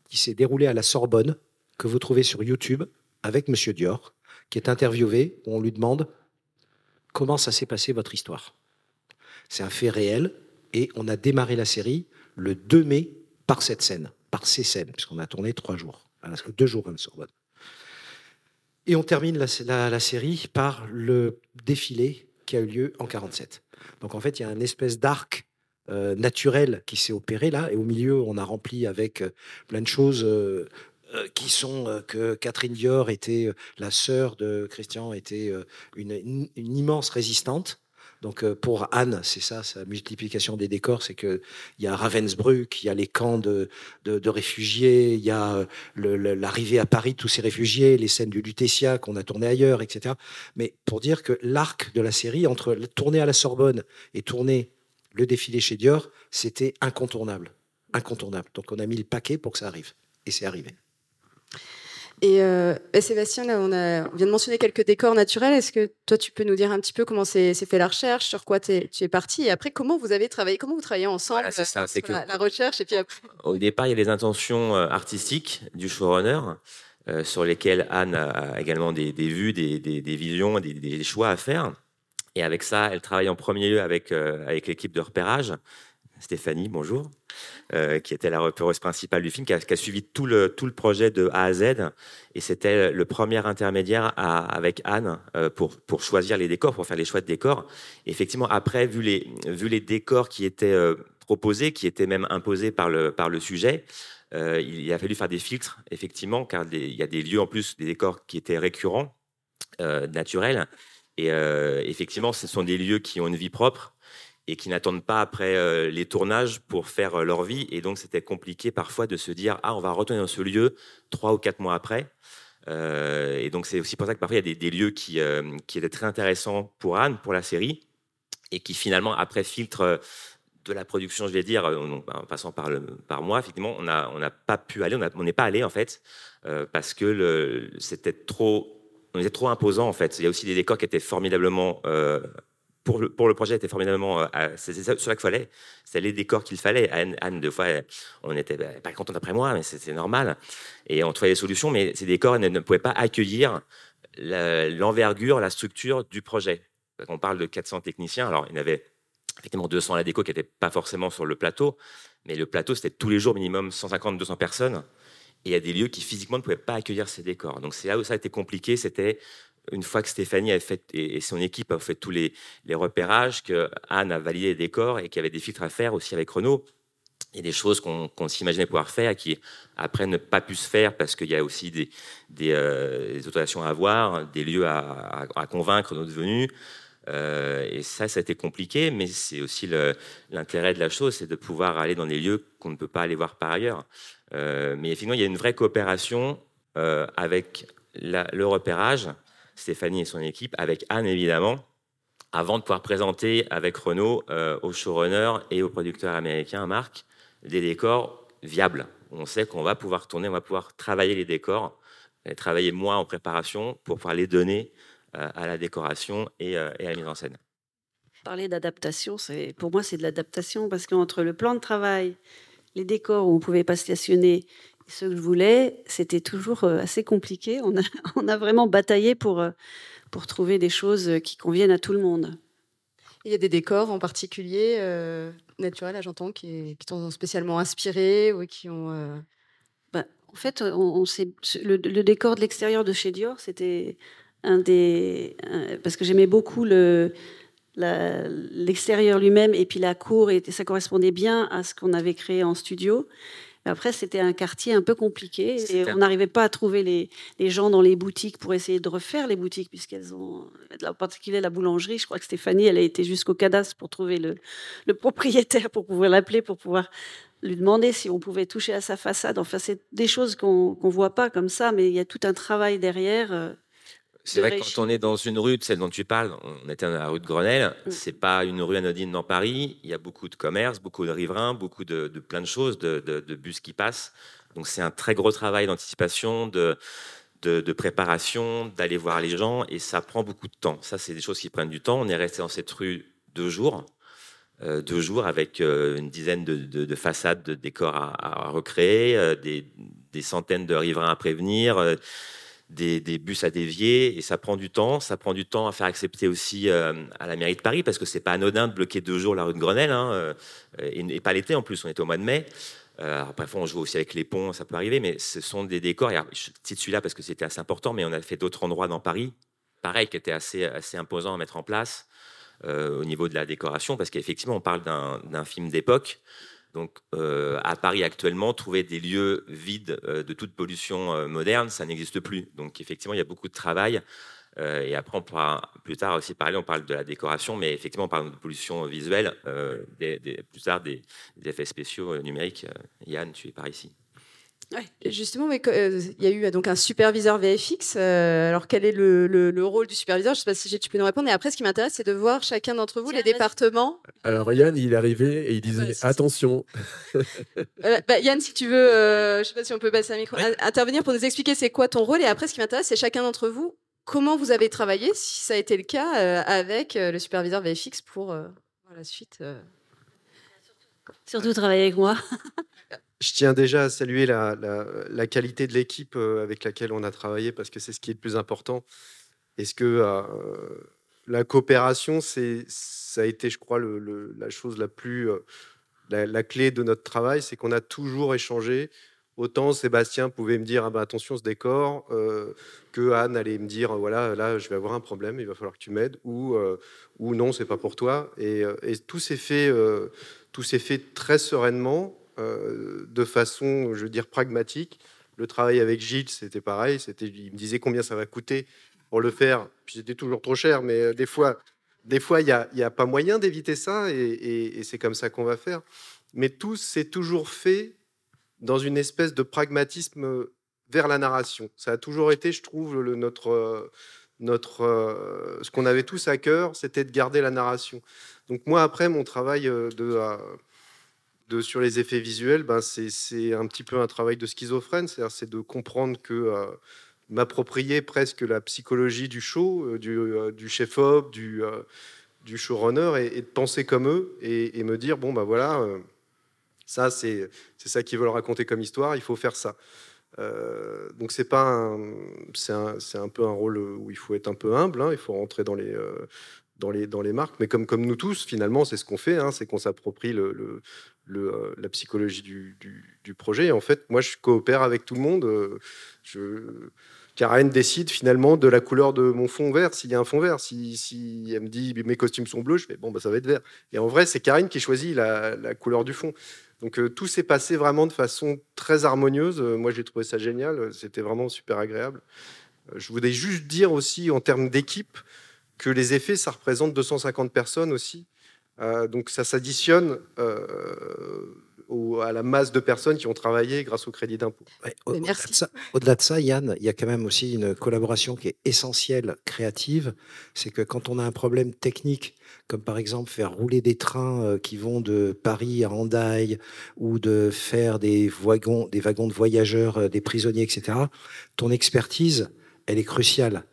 qui s'est déroulée à la Sorbonne que vous trouvez sur YouTube avec Monsieur Dior, qui est interviewé. Où on lui demande comment ça s'est passé votre histoire. C'est un fait réel et on a démarré la série le 2 mai par cette scène, par ces scènes, puisqu'on a tourné trois jours, deux jours à Sorbonne. Et on termine la, série par le défilé qui a eu lieu en 47. Donc en fait, il y a une espèce d'arc euh, naturel qui s'est opéré là, et au milieu, on a rempli avec euh, plein de choses euh, qui sont que Catherine Dior était la sœur de Christian, était une immense résistante donc euh, pour Anne, c'est ça, sa multiplication des décors, c'est qu'il y a Ravensbrück, il y a les camps de, réfugiés, il y a euh, l'arrivée à Paris de tous ces réfugiés, les scènes du Lutetia qu'on a tourné ailleurs, etc. Mais pour dire que l'arc de la série, entre tourner à la Sorbonne et tourner le défilé chez Dior, c'était incontournable. Incontournable. Donc on a mis le paquet pour que ça arrive. Et c'est arrivé. Et euh, bah, Sébastien, on, a, vient de mentionner quelques décors naturels. Est-ce que toi, tu peux nous dire un petit peu comment s'est fait la recherche, sur quoi tu es, parti, et après comment vous avez travaillé, comment vous travaillez ensemble voilà, ça, euh, que la, recherche, et puis Au départ, il y a les intentions euh, artistiques du showrunner. sur lesquelles Anne a également des, vues, des, visions, des, choix à faire. Et avec ça, elle travaille en premier lieu avec, avec l'équipe de repérage. Stéphanie, bonjour. Euh, qui était la repéreuse principale du film, qui a, suivi tout le, tout le projet de A à Z. Et c'était le premier intermédiaire avec Anne euh, pour, pour choisir les décors, pour faire les choix de décors. effectivement, après, vu les, vu les décors qui étaient euh, proposés, qui étaient même imposés par le, par le sujet, il a fallu faire des filtres, effectivement, car il y a des lieux en plus, des décors qui étaient récurrents, naturels. Et effectivement, ce sont des lieux qui ont une vie propre et qui n'attendent pas après euh, les tournages pour faire euh, leur vie. Et donc, c'était compliqué parfois de se dire Ah, on va retourner dans ce lieu trois ou quatre mois après. Euh, et donc, c'est aussi pour ça que parfois, il y a des, lieux qui, étaient très intéressants pour Anne, pour la série, et qui finalement, après filtre de la production, je vais dire, en passant par, moi, effectivement, on n'a pas pu aller, on n'est pas allé, en fait, parce que c'était trop. On trop imposant en fait. Il y a aussi des décors qui étaient formidablement pour le, projet était formidablement. Euh, c'est cela qu'il fallait. C'est les décors qu'il fallait. Anne, deux fois, on n'était pas content d'après moi, mais c'est normal. Et on trouvait des solutions, mais ces décors ne, pouvaient pas accueillir l'envergure, la, structure du projet. On parle de 400 techniciens. Alors, il y en avait effectivement 200 à la déco qui n'étaient pas forcément sur le plateau, mais le plateau, c'était tous les jours minimum 150-200 personnes. Et il y a des lieux qui physiquement ne pouvaient pas accueillir ces décors. Donc c'est là où ça a été compliqué, c'était une fois que Stéphanie a fait, et son équipe a fait tous les, repérages, que Anne a validé les décors et qu'il y avait des filtres à faire aussi avec Renault, il y a des choses qu'on s'imaginait pouvoir faire qui après ne pas pu se faire parce qu'il y a aussi des, euh, autorisations à avoir, des lieux à, convaincre notre venue. Euh, et ça, ça a été compliqué, mais c'est aussi l'intérêt de la chose, c'est de pouvoir aller dans des lieux qu'on ne peut pas aller voir par ailleurs. mais effectivement, il y a une vraie coopération avec le repérage, Stéphanie et son équipe, avec Anne évidemment, avant de pouvoir présenter avec Renault aux showrunners et aux producteurs américains, Marc, des décors viables. On sait qu'on va pouvoir tourner, on va pouvoir travailler les décors, et travailler moins en préparation pour pouvoir les donner à la décoration et, à la mise en scène. Parler d'adaptation, pour moi, c'est de l'adaptation parce qu'entre le plan de travail, les décors où on pouvait pas stationner et ce que je voulais, c'était toujours assez compliqué. On a, on a vraiment bataillé pour, pour trouver des choses qui conviennent à tout le monde. Il y a des décors en particulier euh, naturels, j'entends, qui, qui t'ont spécialement inspiré ou qui ont. Euh, bah, en fait, on, le, le, décor de l'extérieur de chez Dior, c'était un des. parce que j'aimais beaucoup le, l'extérieur lui-même et puis la cour, et ça correspondait bien à ce qu'on avait créé en studio. Après, c'était un quartier un peu compliqué et on n'arrivait pas à trouver les, les, gens dans les boutiques pour essayer de refaire les boutiques, puisqu'elles ont, en particulier la boulangerie. Je crois que Stéphanie, elle a été jusqu'au cadastre pour trouver le, le propriétaire, pour pouvoir l'appeler, pour pouvoir lui demander si on pouvait toucher à sa façade. Enfin, c'est des choses qu'on ne voit pas comme ça, mais il y a tout un travail derrière. C'est vrai que quand on est dans une rue, celle dont tu parles, on était dans la rue de Grenelle, mm. c'est pas une rue anodine dans Paris. Il y a beaucoup de commerces, beaucoup de riverains, beaucoup de, plein de choses, de, bus qui passent. Donc c'est un très gros travail d'anticipation, de, de, préparation, d'aller voir les gens, et ça prend beaucoup de temps. Ça, c'est des choses qui prennent du temps. On est resté dans cette rue deux jours, euh, deux jours avec euh, une dizaine de, façades, de décors à, recréer, euh, des, des, centaines de riverains à prévenir des, bus à dévier et ça prend du temps. Ça prend du temps à faire accepter aussi euh, à la mairie de Paris parce que c'est pas anodin de bloquer deux jours la rue de Grenelle hein, euh, et, pas l'été en plus. On était au mois de mai. Euh, parfois on joue aussi avec les ponts, ça peut arriver, mais ce sont des décors. je cite celui-là parce que c'était assez important, mais on a fait d'autres endroits dans Paris, pareil, qui étaient assez, assez imposants à mettre en place au niveau de la décoration parce qu'effectivement on parle d'un film d'époque. Donc, euh, à Paris actuellement, trouver des lieux vides euh, de toute pollution euh, moderne, ça n'existe plus. Donc, effectivement, il y a beaucoup de travail. et après, on pourra plus tard aussi parler, on parle de la décoration, mais effectivement, on parle de pollution visuelle, plus tard des, effets spéciaux numériques. Yann, tu es par ici. Justement, euh, il y a eu donc un superviseur VFX. Euh, alors, quel est le, rôle du superviseur? Je ne sais pas si tu peux nous répondre. Et après, ce qui m'intéresse, c'est de voir chacun d'entre vous, les départements. Alors, Yann, il est arrivé et il disait attention. Euh, bah, Yann, si tu veux, je ne sais pas si on peut passer un micro, intervenir pour nous expliquer c'est quoi ton rôle. Et après, ce qui m'intéresse, c'est chacun d'entre vous, comment vous avez travaillé, si ça a été le cas, avec le superviseur VFX pour la suite. Surtout travailler avec moi. Je tiens déjà à saluer la, qualité de l'équipe euh, avec laquelle on a travaillé parce que c'est ce qui est le plus important. Est-ce que euh, la coopération, ça a été, je crois, la chose la plus, euh, la, clé de notre travail, c'est qu'on a toujours échangé. Autant Sébastien pouvait me dire ah ben, attention ce décor, que Anne allait me dire voilà là je vais avoir un problème, il va falloir que tu m'aides, ou ou non c'est pas pour toi. Et, et tout s'est fait, tout s'est fait très sereinement euh, de façon, je veux dire, pragmatique. Le travail avec Gilles, c'était pareil. C'était, il me disait combien ça va coûter pour le faire. Puis c'était toujours trop cher, mais euh, des fois, des fois, il n'y a, a, pas moyen d'éviter ça, et, c'est comme ça qu'on va faire. Mais tout s'est toujours fait dans une espèce de pragmatisme vers la narration. Ça a toujours été, je trouve, notre, notre, euh, ce qu'on avait tous à cœur, c'était de garder la narration. Donc moi, après, mon travail de sur les effets visuels, ben c'est un petit peu un travail de schizophrène, c'est de comprendre que euh, m'approprier presque la psychologie du show, euh, du, euh, du chef-op, du, showrunner, et, et, de penser comme eux, et, me dire, bon, ben voilà, ça c'est ça qu'ils veulent raconter comme histoire, il faut faire ça. donc c'est pas c'est un, un, peu un rôle où il faut être un peu humble, hein, il faut rentrer dans les dans les, dans les marques, mais comme, comme nous tous, finalement, c'est ce qu'on fait, hein, c'est qu'on s'approprie le, euh, la psychologie du, projet. Et en fait, moi, je coopère avec tout le monde. Euh, je... Karen décide finalement de la couleur de mon fond vert, s'il y a un fond vert. Si, elle me dit mes costumes sont bleus, je fais bon, bah, ça va être vert. Et en vrai, c'est Karine qui choisit la, couleur du fond. Donc euh, tout s'est passé vraiment de façon très harmonieuse. moi, j'ai trouvé ça génial. C'était vraiment super agréable. je voudrais juste dire aussi en termes d'équipe que les effets, ça représente 250 personnes aussi. Euh, donc ça s'additionne. Euh, à la masse de personnes qui ont travaillé grâce au crédit d'impôt. Au-delà de, ça, Yann, il y a quand même aussi une collaboration qui est essentielle, créative. C'est que quand on a un problème technique, comme par exemple faire rouler des trains euh, qui vont de Paris à Hendaye, ou de faire des wagons, des wagons de voyageurs, des prisonniers, etc., ton expertise, elle est cruciale.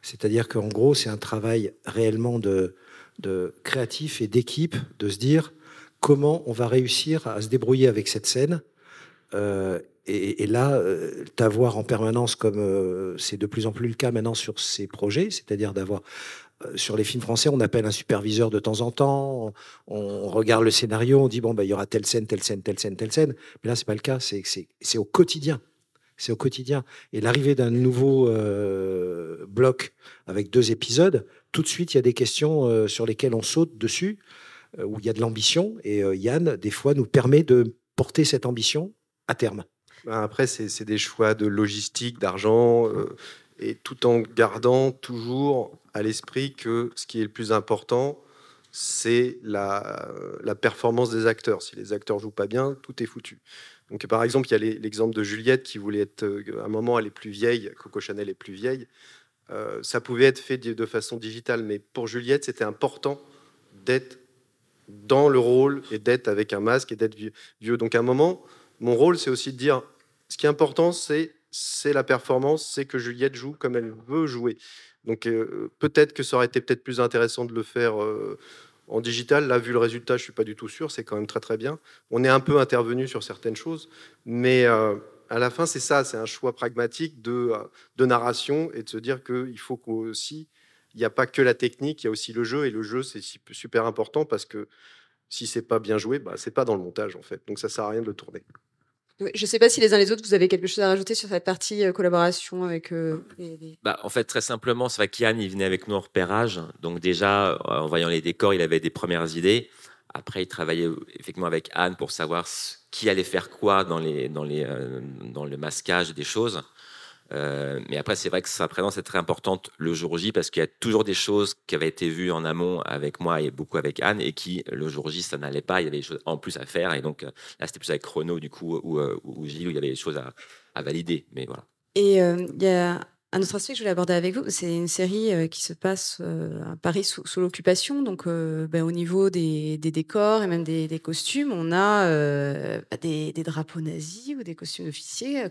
C'est-à-dire qu'en gros, c'est un travail réellement de, de créatif et d'équipe, de se dire comment on va réussir à se débrouiller avec cette scène. Euh, et, là, euh, t'avoir en permanence, comme euh, c'est de plus en plus le cas maintenant sur ces projets, c'est-à-dire d'avoir sur les films français, on appelle un superviseur de temps en temps, on, regarde le scénario, on dit bon, bah, il y aura telle scène, telle scène, telle scène, telle scène. Mais là, c'est pas le cas, c'est au quotidien. C'est au quotidien. Et l'arrivée d'un nouveau bloc avec deux épisodes, tout de suite, il y a des questions sur lesquelles on saute dessus. Euh, où il y a de l'ambition. Et euh, Yann, des fois, nous permet de porter cette ambition à terme. Ben, après, c'est des choix de logistique, d'argent, euh, et tout en gardant toujours à l'esprit que ce qui est le plus important, c'est la, performance des acteurs. Si les acteurs jouent pas bien, tout est foutu. Donc, par exemple, il y a l'exemple de Juliette qui voulait être, à un moment, elle est plus vieille, Coco Chanel est plus vieille. ça pouvait être fait de façon digitale, mais pour Juliette, c'était important d'être dans le rôle et d'être avec un masque et d'être vieux. Donc à un moment, mon rôle, c'est aussi de dire, ce qui est important, c'est la performance, c'est que Juliette joue comme elle veut jouer. Donc euh, peut-être que ça aurait été peut-être plus intéressant de le faire euh, en digital. Là, vu le résultat, je suis pas du tout sûr. C'est quand même très très bien. On est un peu intervenu sur certaines choses, mais euh, à la fin, c'est ça. C'est un choix pragmatique de, de narration et de se dire qu'il faut aussi il n'y a pas que la technique, il y a aussi le jeu. Et le jeu, c'est super important parce que si c'est pas bien joué, bah, c'est pas dans le montage en fait. Donc ça sert à rien de le tourner. Je ne sais pas si les uns les autres, vous avez quelque chose à rajouter sur cette partie euh, collaboration avec euh, Bah, en fait, très simplement, c'est vrai qu'Yann, il venait avec nous en repérage. Donc déjà, euh, en voyant les décors, il avait des premières idées. Après, il travaillait effectivement avec Anne pour savoir qui allait faire quoi dans, les, dans, les, dans le masquage des choses. Euh, mais après, c'est vrai que sa présence est très importante le jour J parce qu'il y a toujours des choses qui avaient été vues en amont avec moi et beaucoup avec Anne et qui, le jour J, ça n'allait pas. Il y avait des choses en plus à faire. Et donc, euh, là, c'était plus avec Chrono, du coup, ou, euh, ou, J, où il y avait des choses à, à valider. Mais voilà. Et il y a un autre aspect que je voulais aborder avec vous, c'est une série euh, qui se passe euh, à Paris sous, l'occupation. Donc, euh, ben, au niveau des, décors et même des, costumes, on a bah, des, drapeaux nazis ou des costumes d'officiers.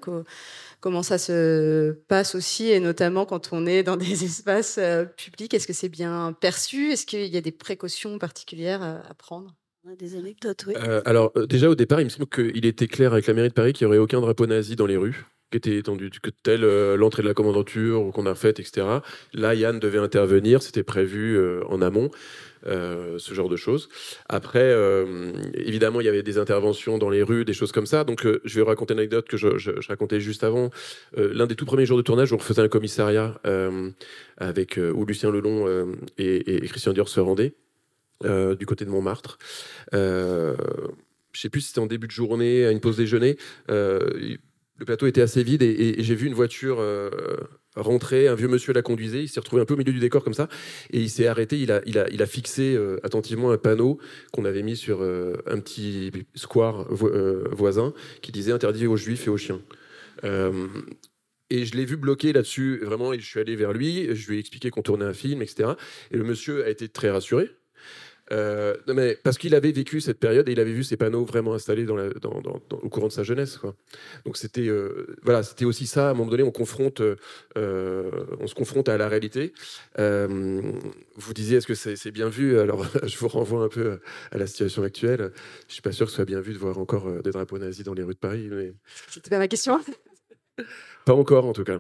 comment ça se passe aussi, et notamment quand on est dans des espaces publics Est-ce que c'est bien perçu? Est-ce qu'il y a des précautions particulières à, prendre? On a des anecdotes, oui. alors, déjà, au départ, il me semble qu'il était clair avec la mairie de Paris qu'il n'y aurait aucun drapeau nazi dans les rues qui était étendu, que telle euh, l'entrée de la commandanture qu'on a faite, etc. Là, Yann devait intervenir, c'était prévu euh, en amont. Euh, ce genre de choses. Après, évidemment, il y avait des interventions dans les rues, des choses comme ça. Donc, je vais raconter une anecdote que je, racontais juste avant. L'un des tout premiers jours de tournage, on refaisait un commissariat avec où Lucien Lelon et, et, Christian Dior se rendaient du côté de Montmartre. je sais plus si c'était en début de journée, à une pause déjeuner le plateau était assez vide et, j'ai vu une voiture euh, rentrer, un vieux monsieur la conduisait, il s'est retrouvé un peu au milieu du décor comme ça, et il s'est arrêté, il a, fixé euh, attentivement un panneau qu'on avait mis sur euh, un petit square voisin qui disait interdit aux juifs et aux chiens. et je l'ai vu bloqué là-dessus, vraiment, je suis allé vers lui, je lui ai expliqué qu'on tournait un film, etc. Et le monsieur a été très rassuré, euh, non mais parce qu'il avait vécu cette période et il avait vu ces panneaux vraiment installés dans au courant de sa jeunesse. Quoi. Donc c'était euh, voilà, c'était aussi ça. À un moment donné, on confronte, euh, on se confronte à la réalité. vous disiez, est-ce que c'est bien vu? Alors, je vous renvoie un peu à la situation actuelle. Je suis pas sûr que ce soit bien vu de voir encore des drapeaux nazis dans les rues de Paris. Mais... C'était pas ma question. pas encore, en tout cas.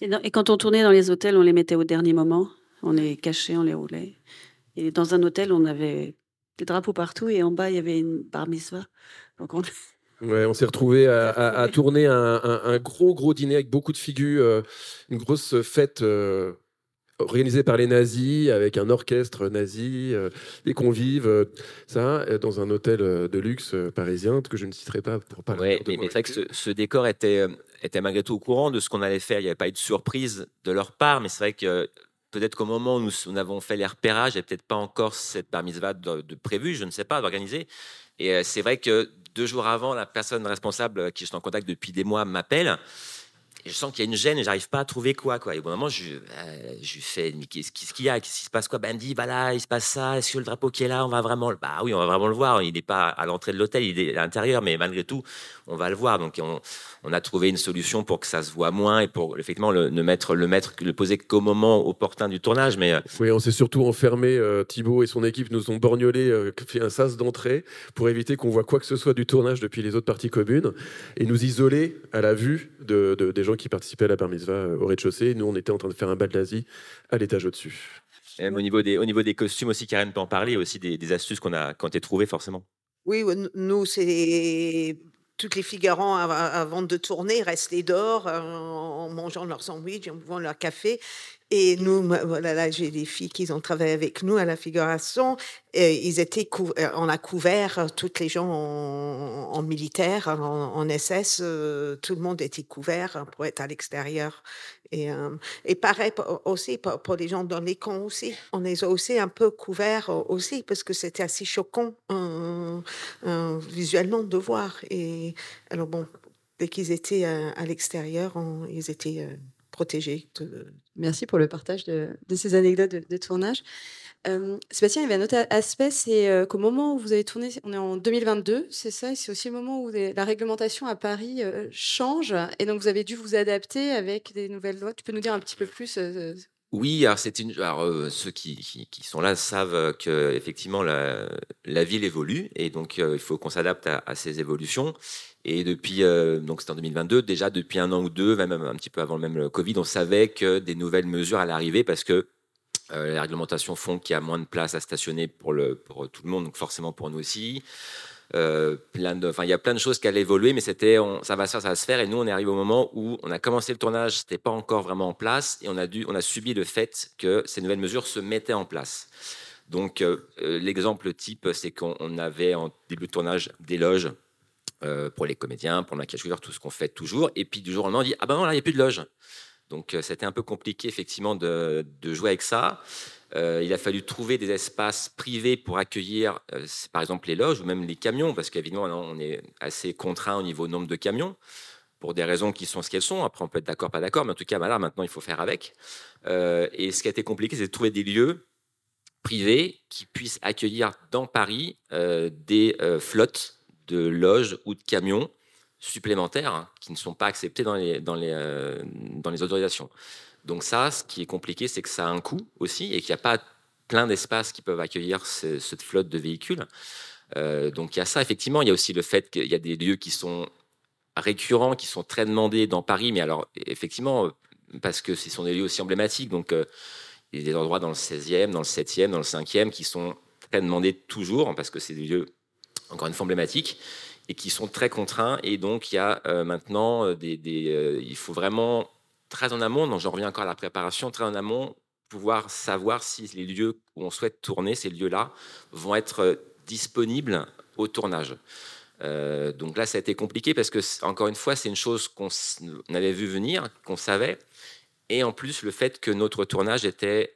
Et, et quand on tournait dans les hôtels, on les mettait au dernier moment? On les cachait, on les roulait? Et dans un hôtel, on avait des drapeaux partout et en bas, il y avait une bar mitzvah. Donc on... Ouais, on s'est retrouvé à, tourner un, gros, gros dîner avec beaucoup de figures, euh, une grosse fête euh, organisée par les nazis, avec un orchestre nazi, euh, des convives, ça, dans un hôtel de luxe parisien que je ne citerai pas pour pas. Ouais, mais, c'est vrai que ce, ce, décor était, était malgré tout au courant de ce qu'on allait faire. Il n'y avait pas eu de surprise de leur part, mais c'est vrai que peut-être qu'au moment où nous, avons fait les repérages, il n'y peut-être pas encore cette bar de, de prévu, je ne sais pas, d'organiser. Et euh, c'est vrai que deux jours avant, la personne responsable qui est en contact depuis des mois m'appelle je sens qu'il y a une gêne et j'arrive pas à trouver quoi. Et au moment, je, euh, fais qu'est-ce qu'il y a? Qu'est-ce qui se passe quoi? Ben, Elle me dit voilà, il se passe ça. Est-ce que le drapeau qui est là, on va vraiment. Bah oui, on va vraiment le voir. Il n'est pas à l'entrée de l'hôtel, il est à l'intérieur, mais malgré tout, on va le voir. Donc on, a trouvé une solution pour que ça se voit moins et pour effectivement le, le mettre, le poser qu'au moment opportun du tournage. Mais euh, oui, on s'est surtout enfermé. Euh, Thibaut et son équipe nous ont borgnolé, euh, fait un sas d'entrée pour éviter qu'on voit quoi que ce soit du tournage depuis les autres parties communes et nous isoler à la vue de, des gens qui participaient à la permise au rez-de-chaussée. Nous, on était en train de faire un bal d'Asie à l'étage au-dessus. Même au niveau des, au niveau des costumes aussi, Karen peut en parler, aussi des, astuces qu'on a, quand trouvées forcément. Oui, nous, c'est toutes les figurants avant de tourner restaient dehors euh, en mangeant leur sandwich, en buvant leur café. Et nous, voilà, là, j'ai des filles qui ont travaillé avec nous à la figuration. Ils étaient euh, on a couvert euh, toutes les gens en, militaire, en, SS. Euh, tout le monde était couvert pour être à l'extérieur. Et pareil aussi pour, les gens dans les camps aussi. On les a aussi un peu couverts aussi parce que c'était assez choquant visuellement de voir. Et alors bon, dès qu'ils étaient à, l'extérieur, ils étaient Merci pour le partage de, ces anecdotes de, tournage. Euh, Sébastien, il y avait un autre aspect, c'est euh, qu'au moment où vous avez tourné, on est en 2022, c'est ça, et c'est aussi le moment où la réglementation à Paris euh, change, et donc vous avez dû vous adapter avec des nouvelles lois. Tu peux nous dire un petit peu plus oui, alors c'est une. Alors, ceux qui, qui, sont là savent que effectivement la, la ville évolue et donc il faut qu'on s'adapte à, à, ces évolutions. Et depuis, euh, donc c'était en 2022, déjà depuis un an ou deux, même un petit peu avant le même Covid, on savait que des nouvelles mesures allaient arriver parce que euh, les réglementations font qu'il y a moins de place à stationner pour, le, pour tout le monde, donc forcément pour nous aussi. Euh, de, il y a plein de choses qui allaient évoluer, mais c'était, ça va se faire, ça va se faire. Et nous, on est arrivé au moment où on a commencé le tournage, c'était pas encore vraiment en place, et on a dû, on a subi le fait que ces nouvelles mesures se mettaient en place. Donc, l'exemple type, c'est qu'on avait en début de tournage des loges euh, pour les comédiens, pour le maquillage tout ce qu'on fait toujours. Et puis du jour au lendemain, on dit Ah ben non, là, il n'y a plus de loge. Donc euh, c'était un peu compliqué, effectivement, de, jouer avec ça. Euh, il a fallu trouver des espaces privés pour accueillir, par exemple, les loges ou même les camions, parce qu'évidemment, on est assez contraint au niveau nombre de camions, pour des raisons qui sont ce qu'elles sont. Après, on peut être d'accord, pas d'accord, mais en tout cas, maintenant, il faut faire avec. et ce qui a été compliqué, c'est de trouver des lieux privés qui puissent accueillir dans Paris des flottes de loges ou de camions supplémentaires hein, qui ne sont pas acceptés euh, dans les autorisations. Donc ça, ce qui est compliqué, c'est que ça a un coût aussi et qu'il n'y a pas plein d'espaces qui peuvent accueillir cette flotte de véhicules. Euh, donc il y a ça, effectivement. Il y a aussi le fait qu'il y a des lieux qui sont récurrents, qui sont très demandés dans Paris, mais alors effectivement, parce que ce sont des lieux aussi emblématiques. Donc euh, il y a des endroits dans le 16e, dans le 7e, dans le 5e qui sont très demandés toujours, parce que c'est des lieux encore une fois emblématique, et qui sont très contraints. Et donc, il y a euh, maintenant des. Il faut vraiment, très en amont, donc j'en reviens encore à la préparation, très en amont, pouvoir savoir si les lieux où on souhaite tourner, ces lieux-là, vont être disponibles au tournage. donc là, ça a été compliqué parce que, encore une fois, c'est une chose qu'on avait vu venir, qu'on savait, et en plus le fait que notre tournage était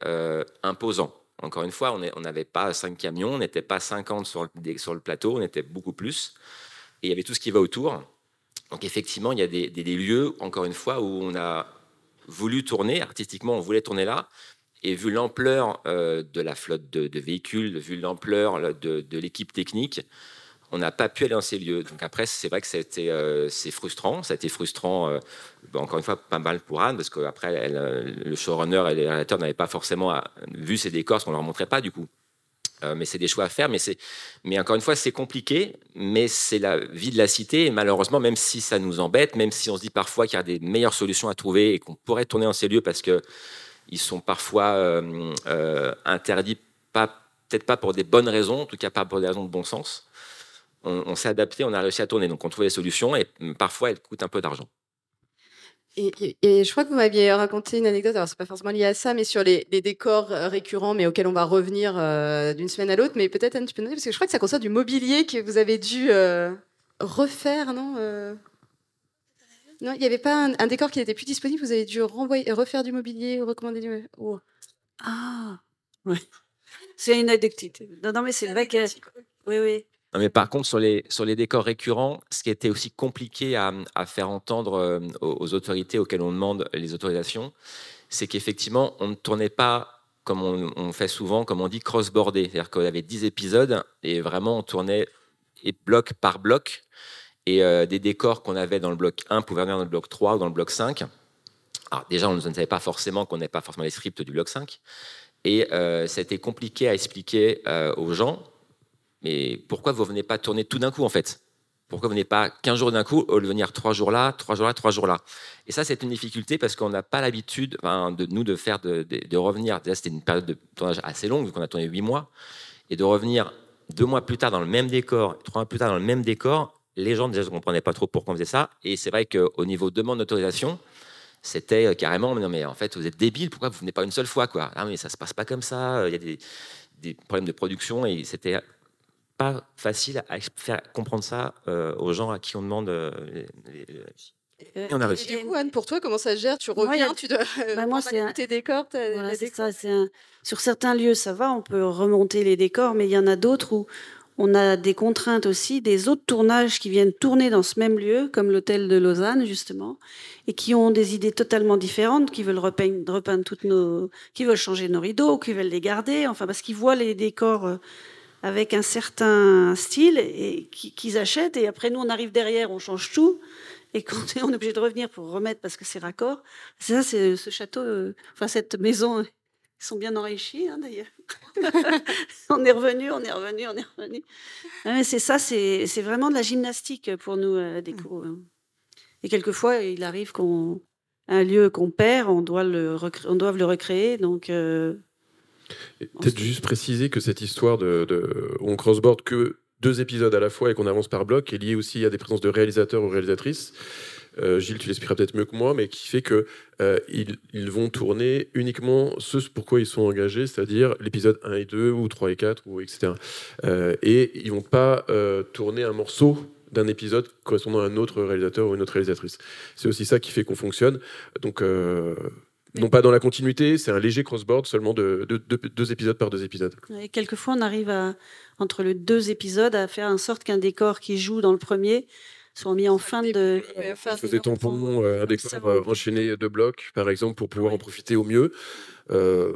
imposant. Encore une fois, on n'avait pas cinq camions, on n'était pas 50 sur le, sur le plateau, on était beaucoup plus. Et il y avait tout ce qui va autour. Donc effectivement, il y a des, lieux, encore une fois, où on a voulu tourner, artistiquement, on voulait tourner là. Et vu l'ampleur euh, de la flotte de, véhicules, vu l'ampleur de, l'équipe technique, on n'a pas pu aller dans ces lieux. Donc après, c'est vrai que c'était euh, c'est frustrant. Ça a été frustrant, euh, encore une fois, pas mal pour Anne, parce qu'après, le showrunner et les réalisateurs n'avaient pas forcément vu ces décors, ce qu'on ne leur montrait pas du coup. Mais c'est des choix à faire. Mais, mais encore une fois, c'est compliqué, mais c'est la vie de la cité. Et malheureusement, même si ça nous embête, même si on se dit parfois qu'il y a des meilleures solutions à trouver et qu'on pourrait tourner dans ces lieux parce qu'ils sont parfois interdits, peut-être pas pour des bonnes raisons, en tout cas pas pour des raisons de bon sens on, s'est adapté, on a réussi à tourner. Donc on trouvait des solutions et parfois elles coûtent un peu d'argent. Et, je crois que vous m'aviez raconté une anecdote, alors c'est pas forcément lié à ça, mais sur les, décors euh, récurrents, mais auxquels on va revenir euh, d'une semaine à l'autre. Mais peut-être Anne, tu peux nous dire, parce que je crois que ça concerne du mobilier que vous avez dû euh, refaire, non Non, il n'y avait pas un, décor qui n'était plus disponible, vous avez dû renvoyer, refaire du mobilier, recommander du. Oh. Ah, ouais. C'est une anecdote. Non, non, mais c'est vrai que. Oui, oui. Mais par contre, sur les, sur les décors récurrents, ce qui était aussi compliqué à, à faire entendre euh, aux, autorités auxquelles on demande les autorisations, c'est qu'effectivement, on ne tournait pas comme on, fait souvent, comme on dit, cross-bordé. C'est-à-dire qu'on avait 10 épisodes et vraiment on tournait et bloc par bloc. Et euh, des décors qu'on avait dans le bloc 1 pouvaient venir dans le bloc 3 ou dans le bloc 5. Alors déjà, on ne savait pas forcément qu'on n'avait pas forcément les scripts du bloc 5. Et euh, ça a été compliqué à expliquer aux gens. Mais pourquoi vous ne venez pas tourner tout d'un coup, en fait? Pourquoi vous venez pas 15 jours d'un coup, au lieu de venir 3 jours là, 3 jours là, 3 jours là? Et ça, c'est une difficulté parce qu'on n'a pas l'habitude, enfin, de nous, de faire, de, de, revenir. Déjà, c'était une période de tournage assez longue, vu qu'on a tourné 8 mois. Et de revenir deux mois plus tard dans le même décor, trois mois plus tard dans le même décor, les gens déjà ne comprenaient pas trop pourquoi on faisait ça. Et c'est vrai qu'au niveau demande d'autorisation, c'était euh, carrément, mais non mais en fait vous êtes débile, pourquoi vous venez pas une seule fois quoi? Ah mais ça se passe pas comme ça, il y a des, des problèmes de production et c'était pas facile à faire comprendre ça euh, aux gens à qui on demande. euh, les- les- Et on a Et réussi. du coup, Anne, pour toi, comment ça se gère? Tu reviens, tu dois Bah, moi, c'est un- tes décors, t'as- Voilà, la c'est déco- ça. c'est un- Sur certains lieux, ça va, on peut remonter les décors, mais il y en a d'autres où on a des contraintes aussi, des autres tournages qui viennent tourner dans ce même lieu, comme l'hôtel de Lausanne, justement, et qui ont des idées totalement différentes, qui veulent repeindre, repeindre toutes nos, qui veulent changer nos rideaux, qui veulent les garder, enfin, parce qu'ils voient les décors euh, avec un certain style et qui- qu'ils achètent, et après nous, on arrive derrière, on change tout. Et quand on est obligé de revenir pour remettre parce que c'est raccord, c'est ça, c'est ce château, euh, enfin cette maison, ils sont bien enrichis hein, d'ailleurs. on est revenu, on est revenu, on est revenu. Ah, c'est ça, c'est vraiment de la gymnastique pour nous la déco. hein. Et quelquefois, il arrive qu'on un lieu qu'on perd, on doit le on doit le recréer, donc. euh, Peut-être juste préciser que cette histoire de, de on crossboard que deux épisodes à la fois et qu'on avance par bloc est liée aussi à des présences de réalisateurs ou réalisatrices. Euh, Gilles, tu l'expliqueras peut-être mieux que moi, mais qui fait que euh, ils, vont tourner uniquement ce pourquoi ils sont engagés, c'est-à-dire l'épisode 1 et 2 ou 3 et 4 ou etc. Euh, et ils vont pas tourner un morceau d'un épisode correspondant à un autre réalisateur ou une autre réalisatrice. C'est aussi ça qui fait qu'on fonctionne. Donc non pas dans la continuité, c'est un léger crossboard seulement de, de- de- deux épisodes par deux épisodes. Et quelquefois, on arrive à, entre les deux épisodes à faire en sorte qu'un décor qui joue dans le premier soit mis en fin de. Ouais, enfin, Je faisais tampon, euh, un décor euh, enchaîné de blocs, par exemple, pour pouvoir en profiter au mieux. Euh,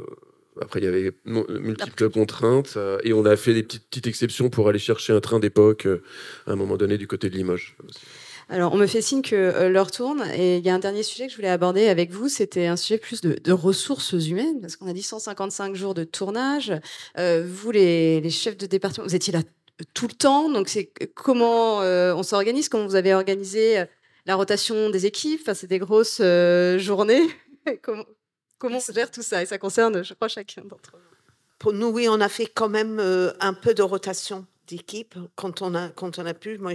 après, il y avait multiples contraintes euh, et on a fait des petites, petites exceptions pour aller chercher un train d'époque euh, à un moment donné du côté de Limoges. Alors, on me fait signe que euh, l'heure tourne et il y a un dernier sujet que je voulais aborder avec vous. C'était un sujet plus de, ressources humaines parce qu'on a dit 155 jours de tournage. Euh, vous, les, chefs de département, vous étiez là tout le temps. Donc, c'est comment euh, on s'organise, comment vous avez organisé euh, la rotation des équipes? Enfin, c'est des grosses euh, journées. comment, on gère tout ça? Et ça concerne, je crois, chacun d'entre vous. Pour nous, oui, on a fait quand même euh, un peu de rotation d'équipe quand on a quand on a pu. Moi,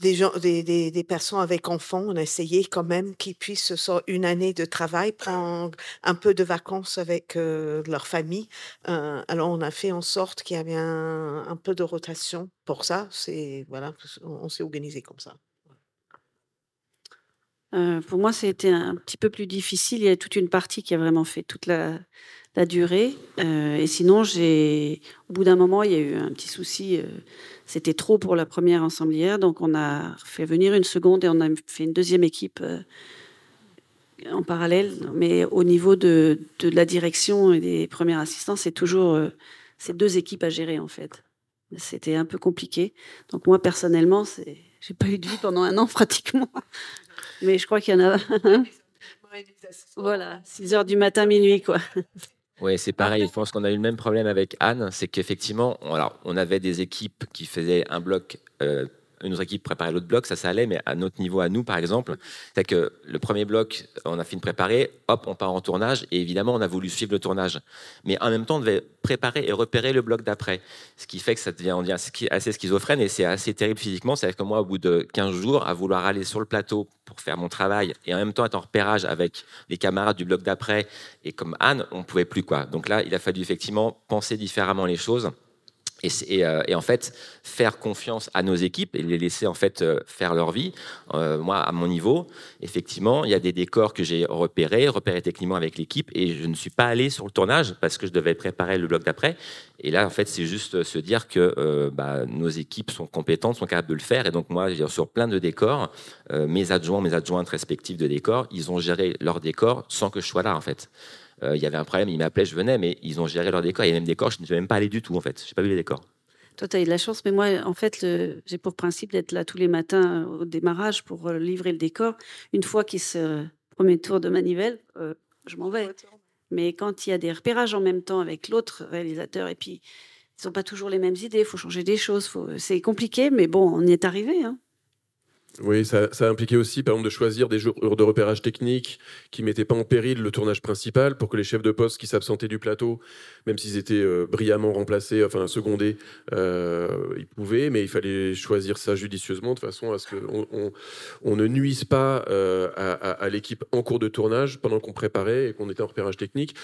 des gens, des, des, des personnes avec enfants. On a essayé quand même qu'ils puissent sur une année de travail prendre un peu de vacances avec euh, leur famille. Euh, alors, on a fait en sorte qu'il y avait un, un peu de rotation pour ça. C'est voilà, on, s'est organisé comme ça. Euh, pour moi, c'était un petit peu plus difficile. Il y a toute une partie qui a vraiment fait toute la, la durée. Euh, et sinon, j'ai, au bout d'un moment, il y a eu un petit souci. euh, c'était trop pour la première ensemblière, donc on a fait venir une seconde et on a fait une deuxième équipe euh, en parallèle. Mais au niveau de, de la direction et des premiers assistants, c'est toujours ces deux équipes à gérer en fait. C'était un peu compliqué. Donc moi personnellement, c'est, j'ai pas eu de vie pendant un an pratiquement. Mais je crois qu'il y en a. voilà, 6 heures du matin, minuit, quoi. Oui, c'est pareil. Je pense qu'on a eu le même problème avec Anne, c'est qu'effectivement, on, alors, on avait des équipes qui faisaient un bloc, euh, une autre équipe préparait l'autre bloc, ça, ça allait, mais à notre niveau, à nous, par exemple, c'est que le premier bloc, on a fini de préparer, hop, on part en tournage, et évidemment, on a voulu suivre le tournage. Mais en même temps, on devait préparer et repérer le bloc d'après. Ce qui fait que ça devient, assez schizophrène, et c'est assez terrible physiquement. C'est-à-dire que moi, au bout de 15 jours, à vouloir aller sur le plateau pour faire mon travail, et en même temps être en repérage avec les camarades du bloc d'après, et comme Anne, on pouvait plus quoi. Donc là, il a fallu effectivement penser différemment les choses. Euh, et, en fait, faire confiance à nos équipes et les laisser en fait euh, faire leur vie. Euh, moi, à mon niveau, effectivement, il y a des décors que j'ai repérés, repérés techniquement avec l'équipe, et je ne suis pas allé sur le tournage parce que je devais préparer le bloc d'après. Et là, en fait, c'est juste se dire que bah, nos équipes sont compétentes, sont capables de le faire. Et donc, moi, sur plein de décors, mes adjoints, mes adjointes respectives de décors, ils ont géré leur décor sans que je sois là, en fait. Euh, il y avait un problème, ils m'appelaient, je venais, mais ils ont géré leur décor. Il y avait même des décors, je ne suis même pas allé du tout, en fait. Je n'ai pas vu les décors. Toi, tu as eu de la chance, mais moi, en fait, j'ai pour principe d'être là tous les matins au démarrage pour euh, livrer le décor. Une fois qu'il se premier tour de manivelle, euh, je m'en vais. Mais quand il y a des repérages en même temps avec l'autre réalisateur, et puis ils n'ont pas toujours les mêmes idées, il faut changer des choses, c'est compliqué, mais bon, on y est arrivé. Hein. Oui, ça, ça, impliquait aussi, par exemple, de choisir des jours de repérage technique qui ne mettaient pas en péril le tournage principal pour que les chefs de poste qui s'absentaient du plateau, même s'ils étaient euh, brillamment remplacés, enfin secondés, euh, ils pouvaient, mais il fallait choisir ça judicieusement de façon à ce qu'on on, on, ne nuise pas euh, à, l'équipe en cours de tournage pendant qu'on préparait et qu'on était en repérage technique.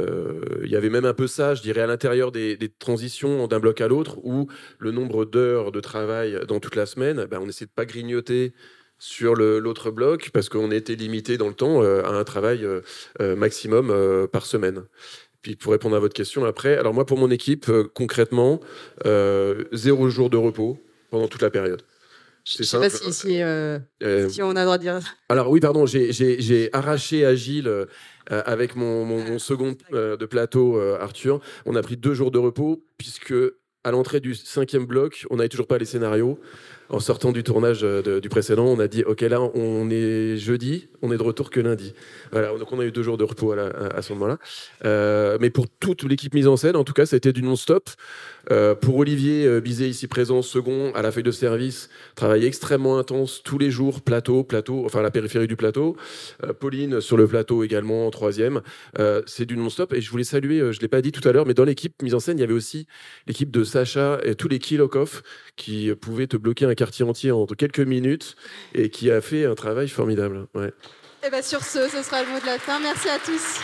Euh, il y avait même un peu ça, je dirais, à l'intérieur des, transitions d'un bloc à l'autre où le nombre d'heures de travail dans toute la semaine, ben, on essaie de pas grignoter sur l'autre bloc parce qu'on était limité dans le temps euh, à un travail euh, euh, maximum par semaine. Puis pour répondre à votre question après, alors moi pour mon équipe, concrètement, zéro jour de repos pendant toute la période. Je ne sais pas si, si, on a le droit de dire. Alors oui, pardon, j'ai arraché à Gilles avec mon, mon second de plateau, Arthur. On a pris deux jours de repos puisque à l'entrée du cinquième bloc, on n'avait toujours pas les scénarios en sortant du tournage euh, du précédent, on a dit ok là on est jeudi, on est de retour que lundi. Voilà, donc on a eu deux jours de repos à, ce moment-là. Euh, mais pour toute l'équipe mise en scène, en tout cas, ça a été du non-stop. Euh, pour Olivier Bizet ici présent, second à la feuille de service, travail extrêmement intense tous les jours, plateau, plateau, enfin la périphérie du plateau. Pauline sur le plateau également en troisième. c'est du non-stop et je voulais saluer, je l'ai pas dit tout à l'heure, mais dans l'équipe mise en scène, il y avait aussi l'équipe de Sacha et tous les Kilokov qui pouvaient te bloquer un quartier entier en quelques minutes et qui a fait un travail formidable. Et eh bien sur ce, ce sera le mot de la fin. Merci à tous.